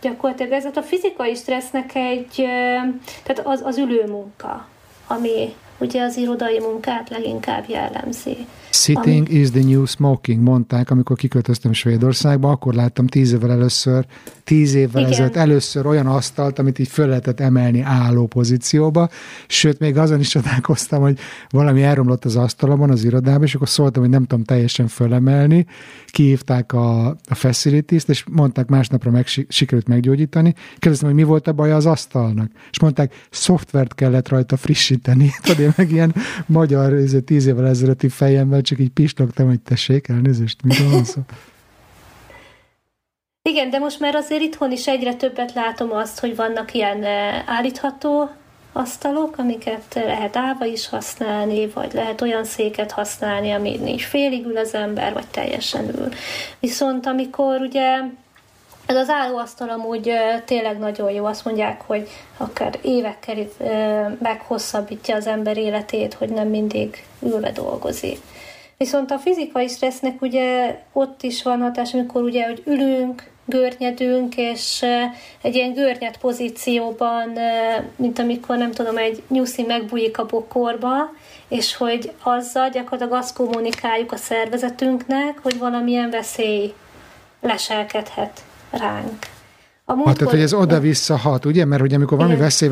gyakorlatilag ez a fizikai stressznek egy, tehát az, az ülő munka, ami ugye az irodai munkát leginkább jellemzi. Sitting ami... is the new smoking, mondták, amikor kiköltöztem Svédországba, akkor láttam tíz évvel először, tíz évvel Igen. ezelőtt először olyan asztalt, amit így föl lehetett emelni álló pozícióba, sőt, még azon is csodálkoztam, hogy valami elromlott az asztalomon az irodában, és akkor szóltam, hogy nem tudom teljesen fölemelni, kihívták a, a facilities és mondták másnapra meg, sikerült meggyógyítani. Kérdeztem, hogy mi volt a baj az asztalnak, és mondták, szoftvert kellett rajta frissíteni. Tudod, én meg ilyen magyar tíz évvel ezelőtti fejemmel csak így pislogtam, hogy tessék, elnézést, mit van szó? Igen, de most már azért itthon is egyre többet látom azt, hogy vannak ilyen eh, állítható asztalok, amiket lehet állva is használni, vagy lehet olyan széket használni, ami nincs félig ül az ember, vagy teljesen ül. Viszont amikor ugye ez az állóasztal amúgy tényleg nagyon jó, azt mondják, hogy akár évekkel meghosszabbítja az ember életét, hogy nem mindig ülve dolgozik. Viszont a fizikai stressznek ugye ott is van hatás, amikor ugye, hogy ülünk, görnyedünk, és egy ilyen görnyed pozícióban, mint amikor nem tudom, egy nyuszi megbújik a bokorba, és hogy azzal gyakorlatilag azt kommunikáljuk a szervezetünknek, hogy valamilyen veszély leselkedhet ránk. A múltkor... Hát, tehát, hogy ez oda-vissza hat, ugye? Mert hogy amikor valami veszély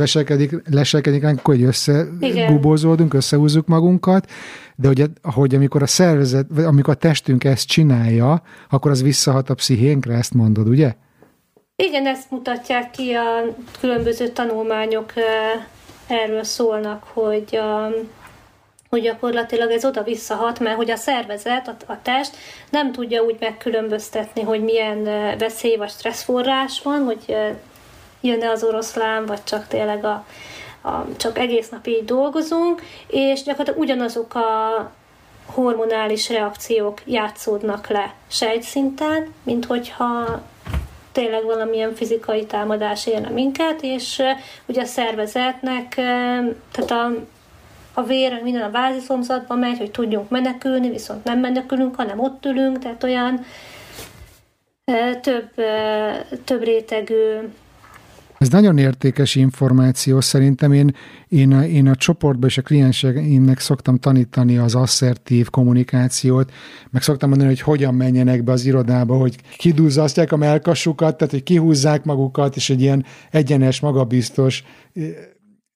leselkedik ránk, akkor hogy összegubózódunk, összehúzzuk magunkat, de hogy, hogy amikor a szervezet, vagy amikor a testünk ezt csinálja, akkor az visszahat a pszichénkre, ezt mondod, ugye? Igen, ezt mutatják ki a különböző tanulmányok erről szólnak, hogy a, hogy gyakorlatilag ez oda-visszahat, mert hogy a szervezet, a, a test nem tudja úgy megkülönböztetni, hogy milyen veszély vagy stresszforrás van, hogy jön-e az oroszlán, vagy csak tényleg a, a, csak egész nap így dolgozunk, és gyakorlatilag ugyanazok a hormonális reakciók játszódnak le sejtszinten, mint hogyha tényleg valamilyen fizikai támadás érne minket, és ugye a szervezetnek, tehát a, a vér minden a váziszomzatba megy, hogy tudjunk menekülni, viszont nem menekülünk, hanem ott ülünk, tehát olyan több, több rétegű ez nagyon értékes információ. Szerintem én, én, a, én a csoportban és a klienseimnek szoktam tanítani az asszertív kommunikációt, meg szoktam mondani, hogy hogyan menjenek be az irodába, hogy kidúzzasztják a melkasukat, tehát hogy kihúzzák magukat, és egy ilyen egyenes, magabiztos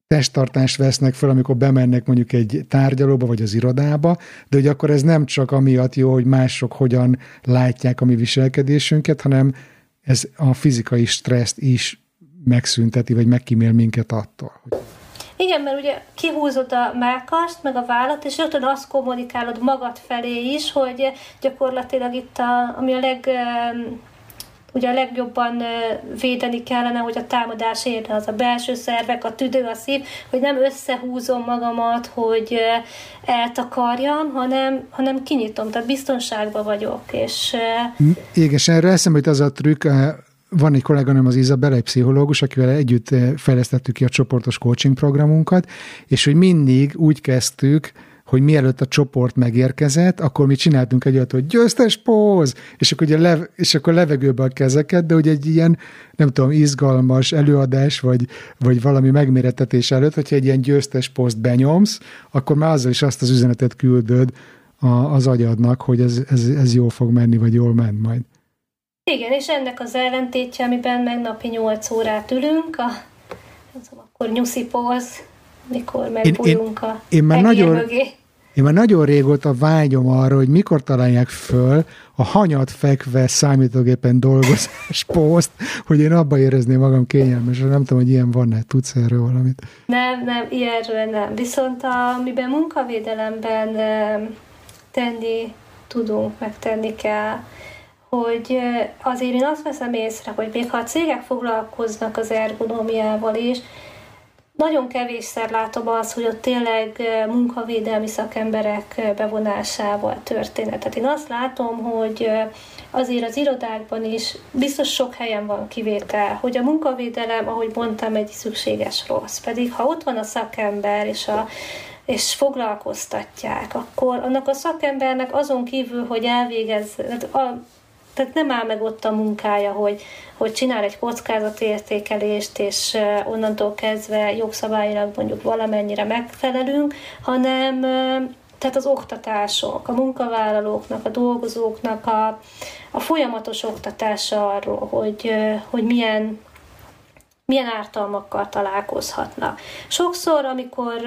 testtartást vesznek fel, amikor bemennek mondjuk egy tárgyalóba vagy az irodába, de hogy akkor ez nem csak amiatt jó, hogy mások hogyan látják a mi viselkedésünket, hanem ez a fizikai stresszt is megszünteti, vagy megkímél minket attól. Igen, mert ugye kihúzod a mákast, meg a vállat, és rögtön azt kommunikálod magad felé is, hogy gyakorlatilag itt, a, ami a leg ugye a legjobban védeni kellene, hogy a támadás érne az a belső szervek, a tüdő, a szív, hogy nem összehúzom magamat, hogy eltakarjam, hanem, hanem kinyitom, tehát biztonságban vagyok. És, Igen, és erre eszembe hogy az a trükk, van egy kolléganőm, az Izabella, egy pszichológus, akivel együtt fejlesztettük ki a csoportos coaching programunkat, és hogy mindig úgy kezdtük, hogy mielőtt a csoport megérkezett, akkor mi csináltunk egy olyat, hogy győztes póz, és akkor, ugye lev, és akkor levegőbe a kezeket, de ugye egy ilyen, nem tudom, izgalmas előadás, vagy, vagy valami megméretetés előtt, hogyha egy ilyen győztes pózt benyomsz, akkor már azzal is azt az üzenetet küldöd a, az agyadnak, hogy ez, ez, ez jól fog menni, vagy jól ment majd. Igen, és ennek az ellentétje, amiben meg napi 8 órát ülünk, a, akkor nyuszi póz, mikor megbújunk a én, én már nagyon, mögé. Én már nagyon régóta vágyom arra, hogy mikor találják föl a hanyat fekve számítógépen dolgozás poszt, hogy én abba érezném magam kényelmesen. Nem tudom, hogy ilyen van-e. Tudsz erről valamit? Nem, nem, ilyenről nem. Viszont amiben munkavédelemben tenni tudunk, megtenni kell, hogy azért én azt veszem észre, hogy még ha a cégek foglalkoznak az ergonómiával is, nagyon kevésszer látom azt, hogy ott tényleg munkavédelmi szakemberek bevonásával történet. Tehát én azt látom, hogy azért az irodákban is biztos sok helyen van kivétel, hogy a munkavédelem, ahogy mondtam, egy szükséges rossz. Pedig ha ott van a szakember és a és foglalkoztatják, akkor annak a szakembernek azon kívül, hogy elvégez, a, tehát nem áll meg ott a munkája, hogy, hogy csinál egy kockázatértékelést, és onnantól kezdve jogszabályilag mondjuk valamennyire megfelelünk, hanem tehát az oktatások, a munkavállalóknak, a dolgozóknak a, a folyamatos oktatása arról, hogy, hogy milyen, milyen ártalmakkal találkozhatnak. Sokszor, amikor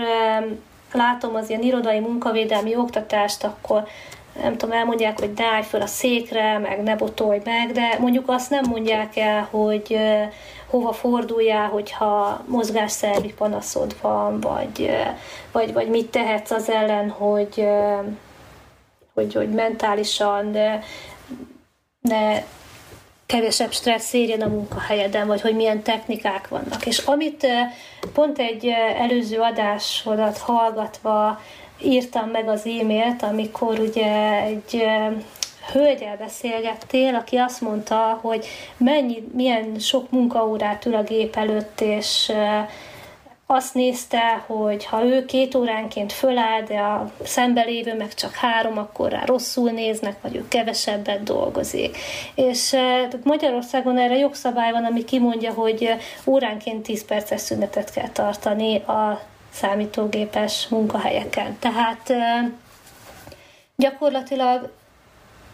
látom az ilyen irodai munkavédelmi oktatást, akkor nem tudom, elmondják, hogy dáj föl a székre, meg ne botolj meg, de mondjuk azt nem mondják el, hogy hova forduljál, hogyha mozgásszervi panaszod van, vagy, vagy, vagy mit tehetsz az ellen, hogy, hogy, hogy mentálisan ne, ne kevesebb stressz érjen a munkahelyeden, vagy hogy milyen technikák vannak. És amit pont egy előző adásodat hallgatva írtam meg az e-mailt, amikor ugye egy hölgyel beszélgettél, aki azt mondta, hogy mennyi, milyen sok munkaórát ül a gép előtt, és azt nézte, hogy ha ő két óránként föláll, de a szembelévő meg csak három, akkor rá rosszul néznek, vagy ő kevesebbet dolgozik. És Magyarországon erre jogszabály van, ami kimondja, hogy óránként 10 perces szünetet kell tartani a számítógépes munkahelyeken. Tehát gyakorlatilag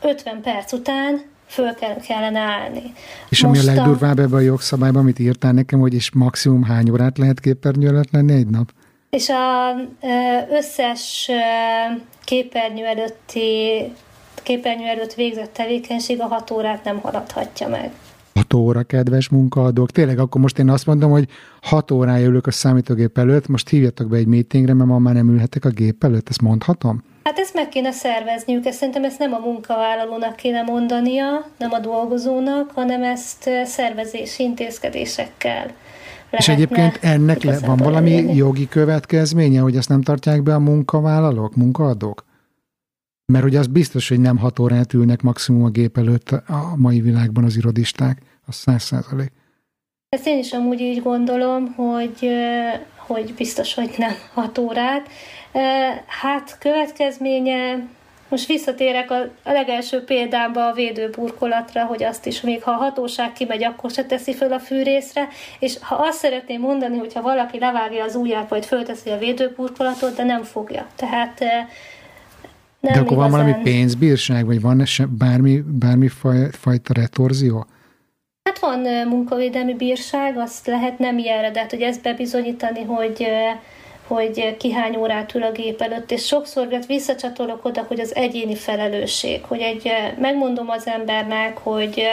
50 perc után föl kellene állni. És Most ami a legdurvább ebben a jogszabályban, amit írtál nekem, hogy és maximum hány órát lehet képernyő előtt lenni egy nap? És a összes képernyő előtti képernyő előtt végzett tevékenység a hat órát nem haladhatja meg. 6 óra, kedves munkaadók. Tényleg akkor most én azt mondom, hogy 6 órája ülök a számítógép előtt, most hívjatok be egy meetingre, mert ma már nem ülhetek a gép előtt, ezt mondhatom? Hát ezt meg kéne szervezniük, ezt szerintem ezt nem a munkavállalónak kéne mondania, nem a dolgozónak, hanem ezt szervezési intézkedésekkel és egyébként ennek le, van valami élni. jogi következménye, hogy ezt nem tartják be a munkavállalók, munkaadók? Mert ugye az biztos, hogy nem hat órát ülnek maximum a gép előtt a mai világban az irodisták, az száz százalék. Ezt én is amúgy így gondolom, hogy, hogy biztos, hogy nem hat órát. Hát következménye, most visszatérek a, a legelső példámba a védőburkolatra, hogy azt is, még ha a hatóság kimegy, akkor se teszi föl a fűrészre, és ha azt szeretném mondani, hogy ha valaki levágja az ujját, vagy fölteszi a védőburkolatot, de nem fogja. Tehát nem De akkor igazán... van valami pénzbírság, vagy van bármi, bármi faj, fajta retorzió? Hát van munkavédelmi bírság, azt lehet nem ilyenre, de hát, hogy ezt bebizonyítani, hogy hogy ki hány órát ül a gép előtt, és sokszor hát visszacsatolok oda, hogy az egyéni felelősség, hogy egy, megmondom az embernek, hogy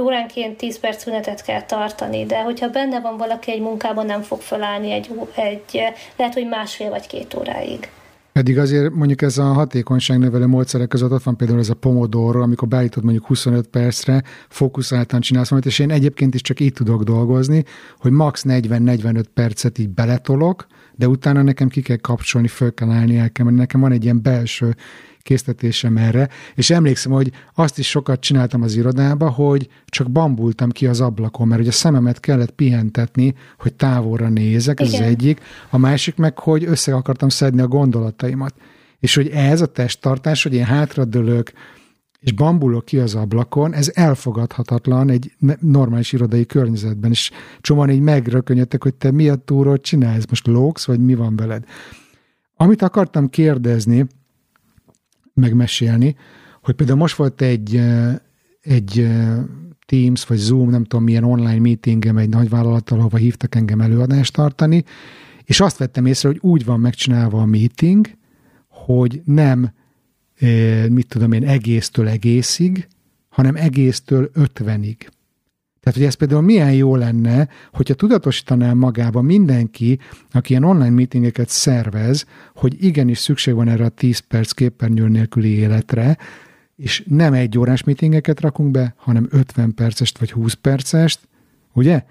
óránként 10 perc szünetet kell tartani, de hogyha benne van valaki egy munkában, nem fog felállni egy, egy lehet, hogy másfél vagy két óráig. Pedig azért mondjuk ez a hatékonyságnövelő módszerek között ott van például ez a Pomodoro, amikor beállítod mondjuk 25 percre, fókuszáltan csinálsz valamit, és én egyébként is csak így tudok dolgozni, hogy max 40-45 percet így beletolok, de utána nekem ki kell kapcsolni, föl kell állni, el kell menni. Nekem van egy ilyen belső késztetésem erre, és emlékszem, hogy azt is sokat csináltam az irodába, hogy csak bambultam ki az ablakon, mert ugye a szememet kellett pihentetni, hogy távolra nézek, ez Igen. az egyik, a másik meg, hogy össze akartam szedni a gondolataimat. És hogy ez a testtartás, hogy én hátradőlök, és bambulok ki az ablakon, ez elfogadhatatlan egy normális irodai környezetben, és csomóan így megrökönyödtek, hogy te mi a túrót csinálsz, most lóksz, vagy mi van veled. Amit akartam kérdezni, megmesélni, hogy például most volt egy, egy Teams vagy Zoom, nem tudom milyen online meetingem egy nagyvállalattal, ahova hívtak engem előadást tartani, és azt vettem észre, hogy úgy van megcsinálva a meeting, hogy nem, mit tudom én, egésztől egészig, hanem egésztől ötvenig. Tehát, hogy ez például milyen jó lenne, hogyha tudatosítaná magába mindenki, aki ilyen online meetingeket szervez, hogy igenis szükség van erre a 10 perc képernyő nélküli életre, és nem egy órás meetingeket rakunk be, hanem 50 percest vagy 20 percest, ugye?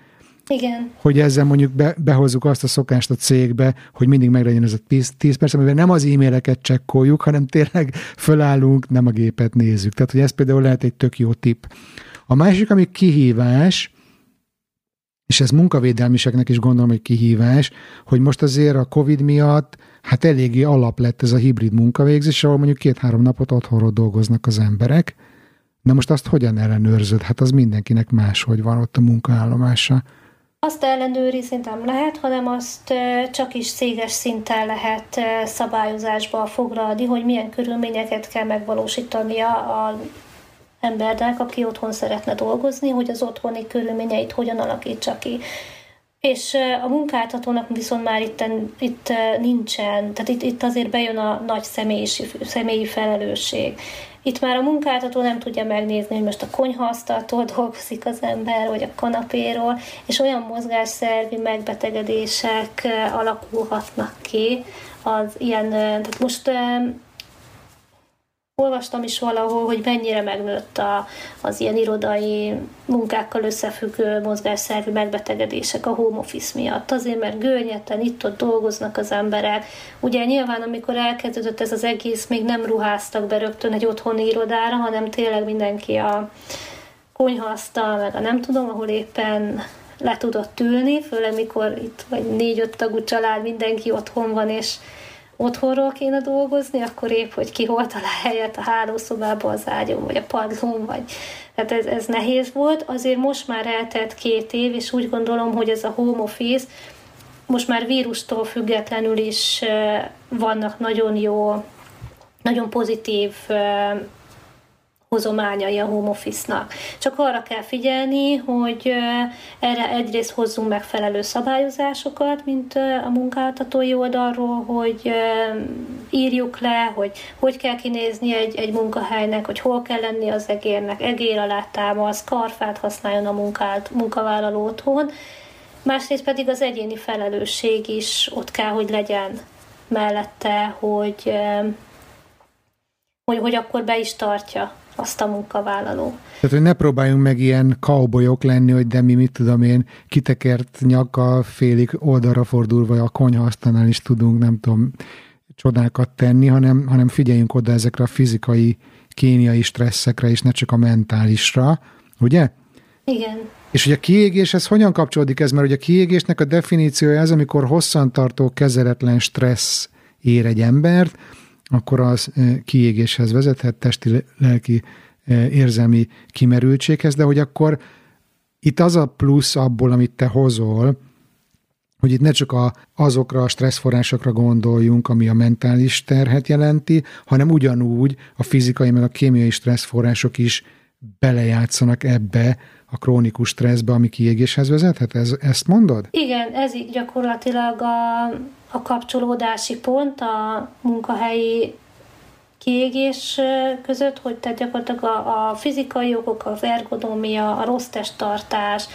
Igen. Hogy ezzel mondjuk be, behozzuk azt a szokást a cégbe, hogy mindig meglegyen ez a 10, 10 perc, amivel nem az e-maileket csekkoljuk, hanem tényleg fölállunk, nem a gépet nézzük. Tehát, hogy ez például lehet egy tök jó tipp. A másik, ami kihívás, és ez munkavédelmiseknek is gondolom, hogy kihívás, hogy most azért a COVID miatt hát eléggé alap lett ez a hibrid munkavégzés, ahol mondjuk két-három napot otthonról dolgoznak az emberek. Na most azt hogyan ellenőrzöd? Hát az mindenkinek máshogy van ott a munkaállomása. Azt ellenőrizni nem lehet, hanem azt csak is széges szinten lehet szabályozásba foglalni, hogy milyen körülményeket kell megvalósítania a embernek, aki otthon szeretne dolgozni, hogy az otthoni körülményeit hogyan alakítsa ki. És a munkáltatónak viszont már itt, itt nincsen, tehát itt, itt azért bejön a nagy személyi, személyi felelősség. Itt már a munkáltató nem tudja megnézni, hogy most a konyhaasztaltól dolgozik az ember, vagy a kanapéról, és olyan mozgásszervi megbetegedések alakulhatnak ki, az ilyen, tehát most olvastam is valahol, hogy mennyire megnőtt a, az ilyen irodai munkákkal összefüggő mozgásszervi megbetegedések a home office miatt. Azért, mert görnyeten itt-ott dolgoznak az emberek. Ugye nyilván, amikor elkezdődött ez az egész, még nem ruháztak be rögtön egy otthoni irodára, hanem tényleg mindenki a konyhaasztal, meg a nem tudom, ahol éppen le tudott ülni, főleg mikor itt vagy négy-öt tagú család, mindenki otthon van, és otthonról kéne dolgozni, akkor épp, hogy ki hol talál helyet a hálószobában, az ágyon, vagy a padlón, vagy tehát ez, ez nehéz volt. Azért most már eltelt két év, és úgy gondolom, hogy ez a home office most már vírustól függetlenül is vannak nagyon jó, nagyon pozitív hozományai a home office-nak. Csak arra kell figyelni, hogy erre egyrészt hozzunk megfelelő szabályozásokat, mint a munkáltatói oldalról, hogy írjuk le, hogy hogy kell kinézni egy, egy munkahelynek, hogy hol kell lenni az egérnek, egér alá támasz, karfát használjon a munkált, munkavállaló otthon, másrészt pedig az egyéni felelősség is ott kell, hogy legyen mellette, hogy, hogy, hogy akkor be is tartja azt a munkavállaló. Tehát, hogy ne próbáljunk meg ilyen cowboyok lenni, hogy de mi, mit tudom én, kitekert nyakkal félig oldalra fordulva a konyhaasztalnál is tudunk, nem tudom, csodákat tenni, hanem, hanem figyeljünk oda ezekre a fizikai, kémiai stresszekre, és ne csak a mentálisra, ugye? Igen. És hogy a kiégéshez hogyan kapcsolódik ez? Mert ugye a kiégésnek a definíciója az, amikor hosszantartó kezeletlen stressz ér egy embert, akkor az kiégéshez vezethet, testi, lelki, érzelmi kimerültséghez, de hogy akkor itt az a plusz abból, amit te hozol, hogy itt ne csak a, azokra a stresszforrásokra gondoljunk, ami a mentális terhet jelenti, hanem ugyanúgy a fizikai meg a kémiai stresszforrások is belejátszanak ebbe a krónikus stresszbe, ami kiégéshez vezethet? Ez, ezt mondod? Igen, ez így gyakorlatilag a, a kapcsolódási pont a munkahelyi kiégés között, hogy tehát gyakorlatilag a, a fizikai jogok, az ergonomia, a rossz testtartás,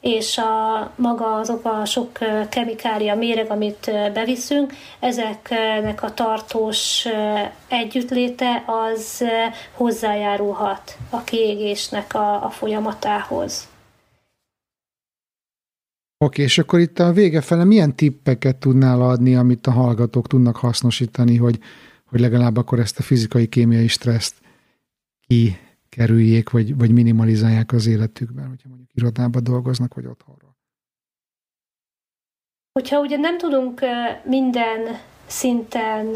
és a maga azok a sok kemikália méreg, amit beviszünk, ezeknek a tartós együttléte az hozzájárulhat a kiégésnek a, a folyamatához. Oké, és akkor itt a vége fele milyen tippeket tudnál adni, amit a hallgatók tudnak hasznosítani, hogy, hogy legalább akkor ezt a fizikai, kémiai stresszt kikerüljék, vagy, vagy minimalizálják az életükben, hogyha mondjuk irodában dolgoznak, vagy otthonról? Hogyha ugye nem tudunk minden szinten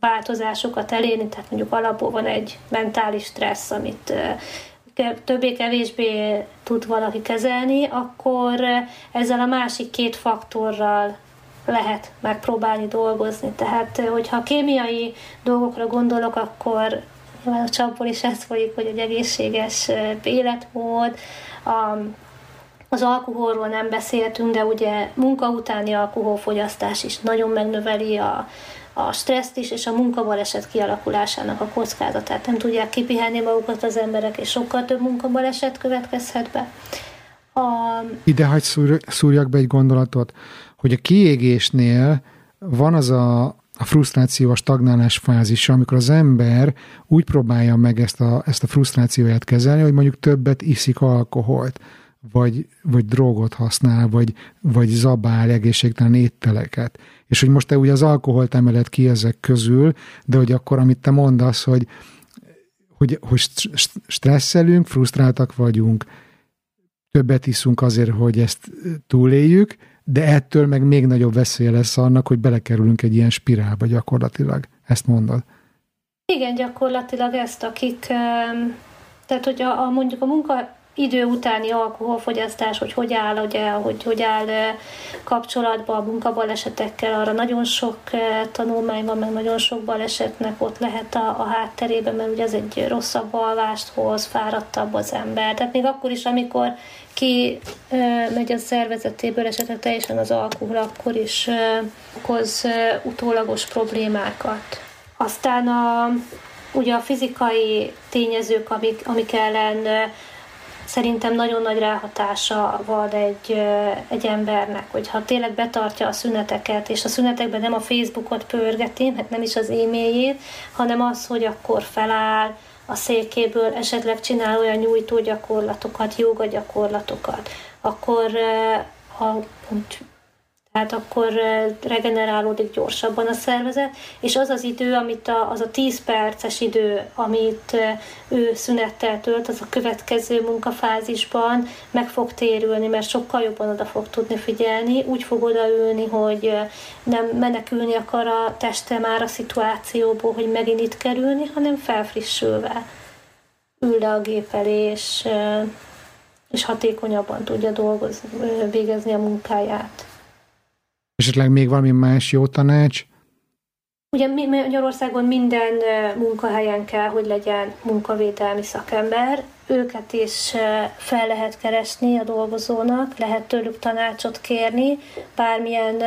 változásokat elérni, tehát mondjuk alapból van egy mentális stressz, amit többé-kevésbé tud valaki kezelni, akkor ezzel a másik két faktorral lehet megpróbálni dolgozni. Tehát, hogyha kémiai dolgokra gondolok, akkor a csapból is ez folyik, hogy egy egészséges életmód, a, az alkoholról nem beszéltünk, de ugye munka utáni alkoholfogyasztás is nagyon megnöveli a, a stresszt is, és a munkabaleset kialakulásának a kockázatát. Nem tudják kipihenni magukat az emberek, és sokkal több munkabaleset következhet be. A... Ide hagy szúrjak be egy gondolatot, hogy a kiégésnél van az a, a frusztráció, a stagnálás fázisa, amikor az ember úgy próbálja meg ezt a, ezt a frusztrációját kezelni, hogy mondjuk többet iszik alkoholt, vagy, vagy drogot használ, vagy, vagy zabál egészségtelen ételeket. És hogy most te ugye az alkoholt emeled ki ezek közül, de hogy akkor, amit te mondasz, hogy, hogy, hogy stresszelünk, frusztráltak vagyunk, többet iszunk azért, hogy ezt túléljük, de ettől meg még nagyobb veszélye lesz annak, hogy belekerülünk egy ilyen spirálba gyakorlatilag. Ezt mondod. Igen, gyakorlatilag ezt, akik, tehát hogy a, a mondjuk a munka idő utáni alkoholfogyasztás, hogy hogy áll, ugye, hogy, hogy áll kapcsolatban a munkabalesetekkel, arra nagyon sok tanulmány van, meg nagyon sok balesetnek ott lehet a, a hátterében, mert ugye ez egy rosszabb alvást hoz, fáradtabb az ember. Tehát még akkor is, amikor ki megy a szervezetéből esetleg teljesen az alkohol, akkor is okoz utólagos problémákat. Aztán a, ugye a fizikai tényezők, amik, amik ellen szerintem nagyon nagy ráhatása van egy, egy embernek, hogyha tényleg betartja a szüneteket, és a szünetekben nem a Facebookot pörgeti, mert nem is az e-mailjét, hanem az, hogy akkor feláll, a székéből esetleg csinál olyan nyújtó gyakorlatokat, joga gyakorlatokat, akkor úgy tehát akkor regenerálódik gyorsabban a szervezet, és az az idő, amit a, az a 10 perces idő, amit ő szünettel tölt, az a következő munkafázisban meg fog térülni, mert sokkal jobban oda fog tudni figyelni, úgy fog odaülni, hogy nem menekülni akar a teste már a szituációból, hogy megint itt kerülni, hanem felfrissülve ül le a gép elé, és, és hatékonyabban tudja dolgozni, végezni a munkáját. Esetleg még valami más jó tanács? Ugye Magyarországon minden munkahelyen kell, hogy legyen munkavédelmi szakember. Őket is fel lehet keresni a dolgozónak, lehet tőlük tanácsot kérni, bármilyen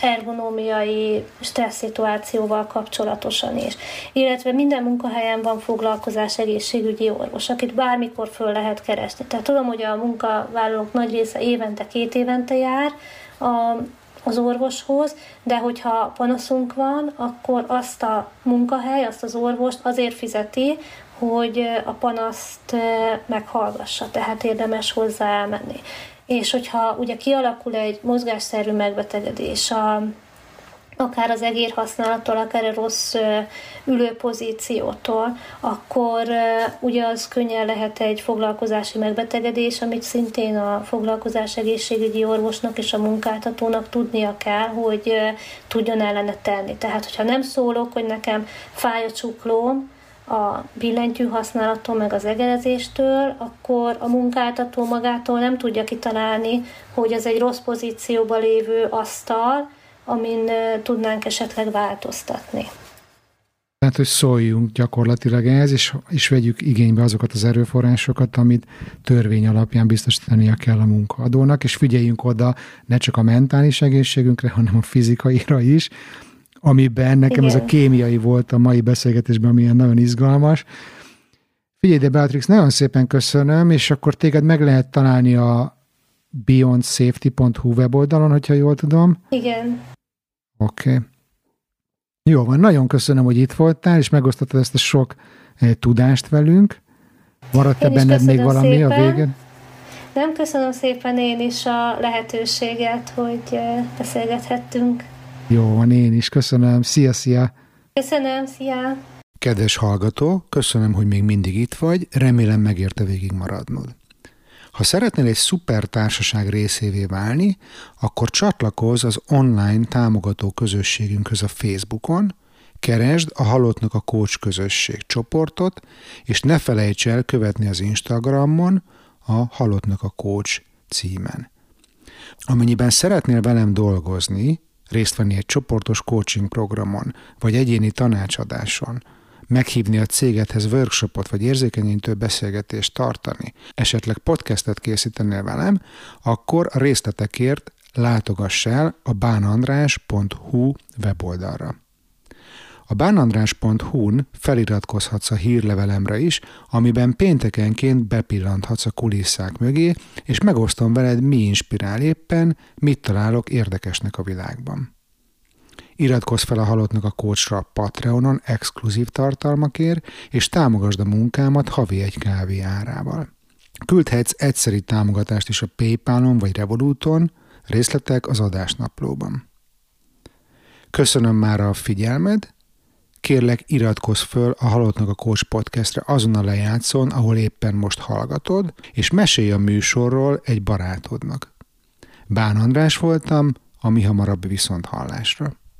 ergonómiai stressz szituációval kapcsolatosan is. Illetve minden munkahelyen van foglalkozás egészségügyi orvos, akit bármikor föl lehet keresni. Tehát tudom, hogy a munkavállalók nagy része évente, két évente jár, a, az orvoshoz, de hogyha panaszunk van, akkor azt a munkahely, azt az orvost azért fizeti, hogy a panaszt meghallgassa, tehát érdemes hozzá elmenni. És hogyha ugye kialakul egy mozgásszerű megbetegedés a akár az egér használattól, akár a rossz ülőpozíciótól, akkor ugye az könnyen lehet egy foglalkozási megbetegedés, amit szintén a foglalkozás egészségügyi orvosnak és a munkáltatónak tudnia kell, hogy tudjon ellene tenni. Tehát, hogyha nem szólok, hogy nekem fáj a csuklóm, a billentyű használattól, meg az egerezéstől, akkor a munkáltató magától nem tudja kitalálni, hogy ez egy rossz pozícióban lévő asztal, amin tudnánk esetleg változtatni. Tehát, hogy szóljunk gyakorlatilag ehhez, és, és vegyük igénybe azokat az erőforrásokat, amit törvény alapján biztosítania kell a munkaadónak, és figyeljünk oda ne csak a mentális egészségünkre, hanem a fizikaira is, amiben nekem Igen. ez a kémiai volt a mai beszélgetésben, ami ilyen nagyon izgalmas. Figyelj, de Beatrix, nagyon szépen köszönöm, és akkor téged meg lehet találni a beyondsafety.hu weboldalon, hogyha jól tudom. Igen. Oké. Okay. Jó van, nagyon köszönöm, hogy itt voltál, és megosztottad ezt a sok eh, tudást velünk. Maradt-e benned még valami szépen. a végén? Nem, köszönöm szépen én is a lehetőséget, hogy eh, beszélgethettünk. Jó van, én is köszönöm. Szia, szia! Köszönöm, szia! Kedves hallgató, köszönöm, hogy még mindig itt vagy, remélem megérte végig maradnod. Ha szeretnél egy szuper társaság részévé válni, akkor csatlakozz az online támogató közösségünkhöz a Facebookon, keresd a Halottnak a Coach közösség csoportot, és ne felejts el követni az Instagramon a Halottnak a Coach címen. Amennyiben szeretnél velem dolgozni, részt venni egy csoportos coaching programon, vagy egyéni tanácsadáson, meghívni a cégedhez workshopot vagy érzékenyítő beszélgetést tartani, esetleg podcastet készítenél velem, akkor a részletekért látogass el a bánandrás.hu weboldalra. A bánandrás.hu-n feliratkozhatsz a hírlevelemre is, amiben péntekenként bepillanthatsz a kulisszák mögé, és megosztom veled, mi inspirál éppen, mit találok érdekesnek a világban. Iratkozz fel a Halottnak a Coachra a Patreonon exkluzív tartalmakért, és támogasd a munkámat havi egy kávé árával. Küldhetsz egyszeri támogatást is a Paypalon vagy Revoluton, részletek az adásnaplóban. Köszönöm már a figyelmed, kérlek iratkozz föl a Halottnak a Coach podcastre azon a lejátszón, ahol éppen most hallgatod, és mesélj a műsorról egy barátodnak. Bán András voltam, a mi hamarabb viszont hallásra.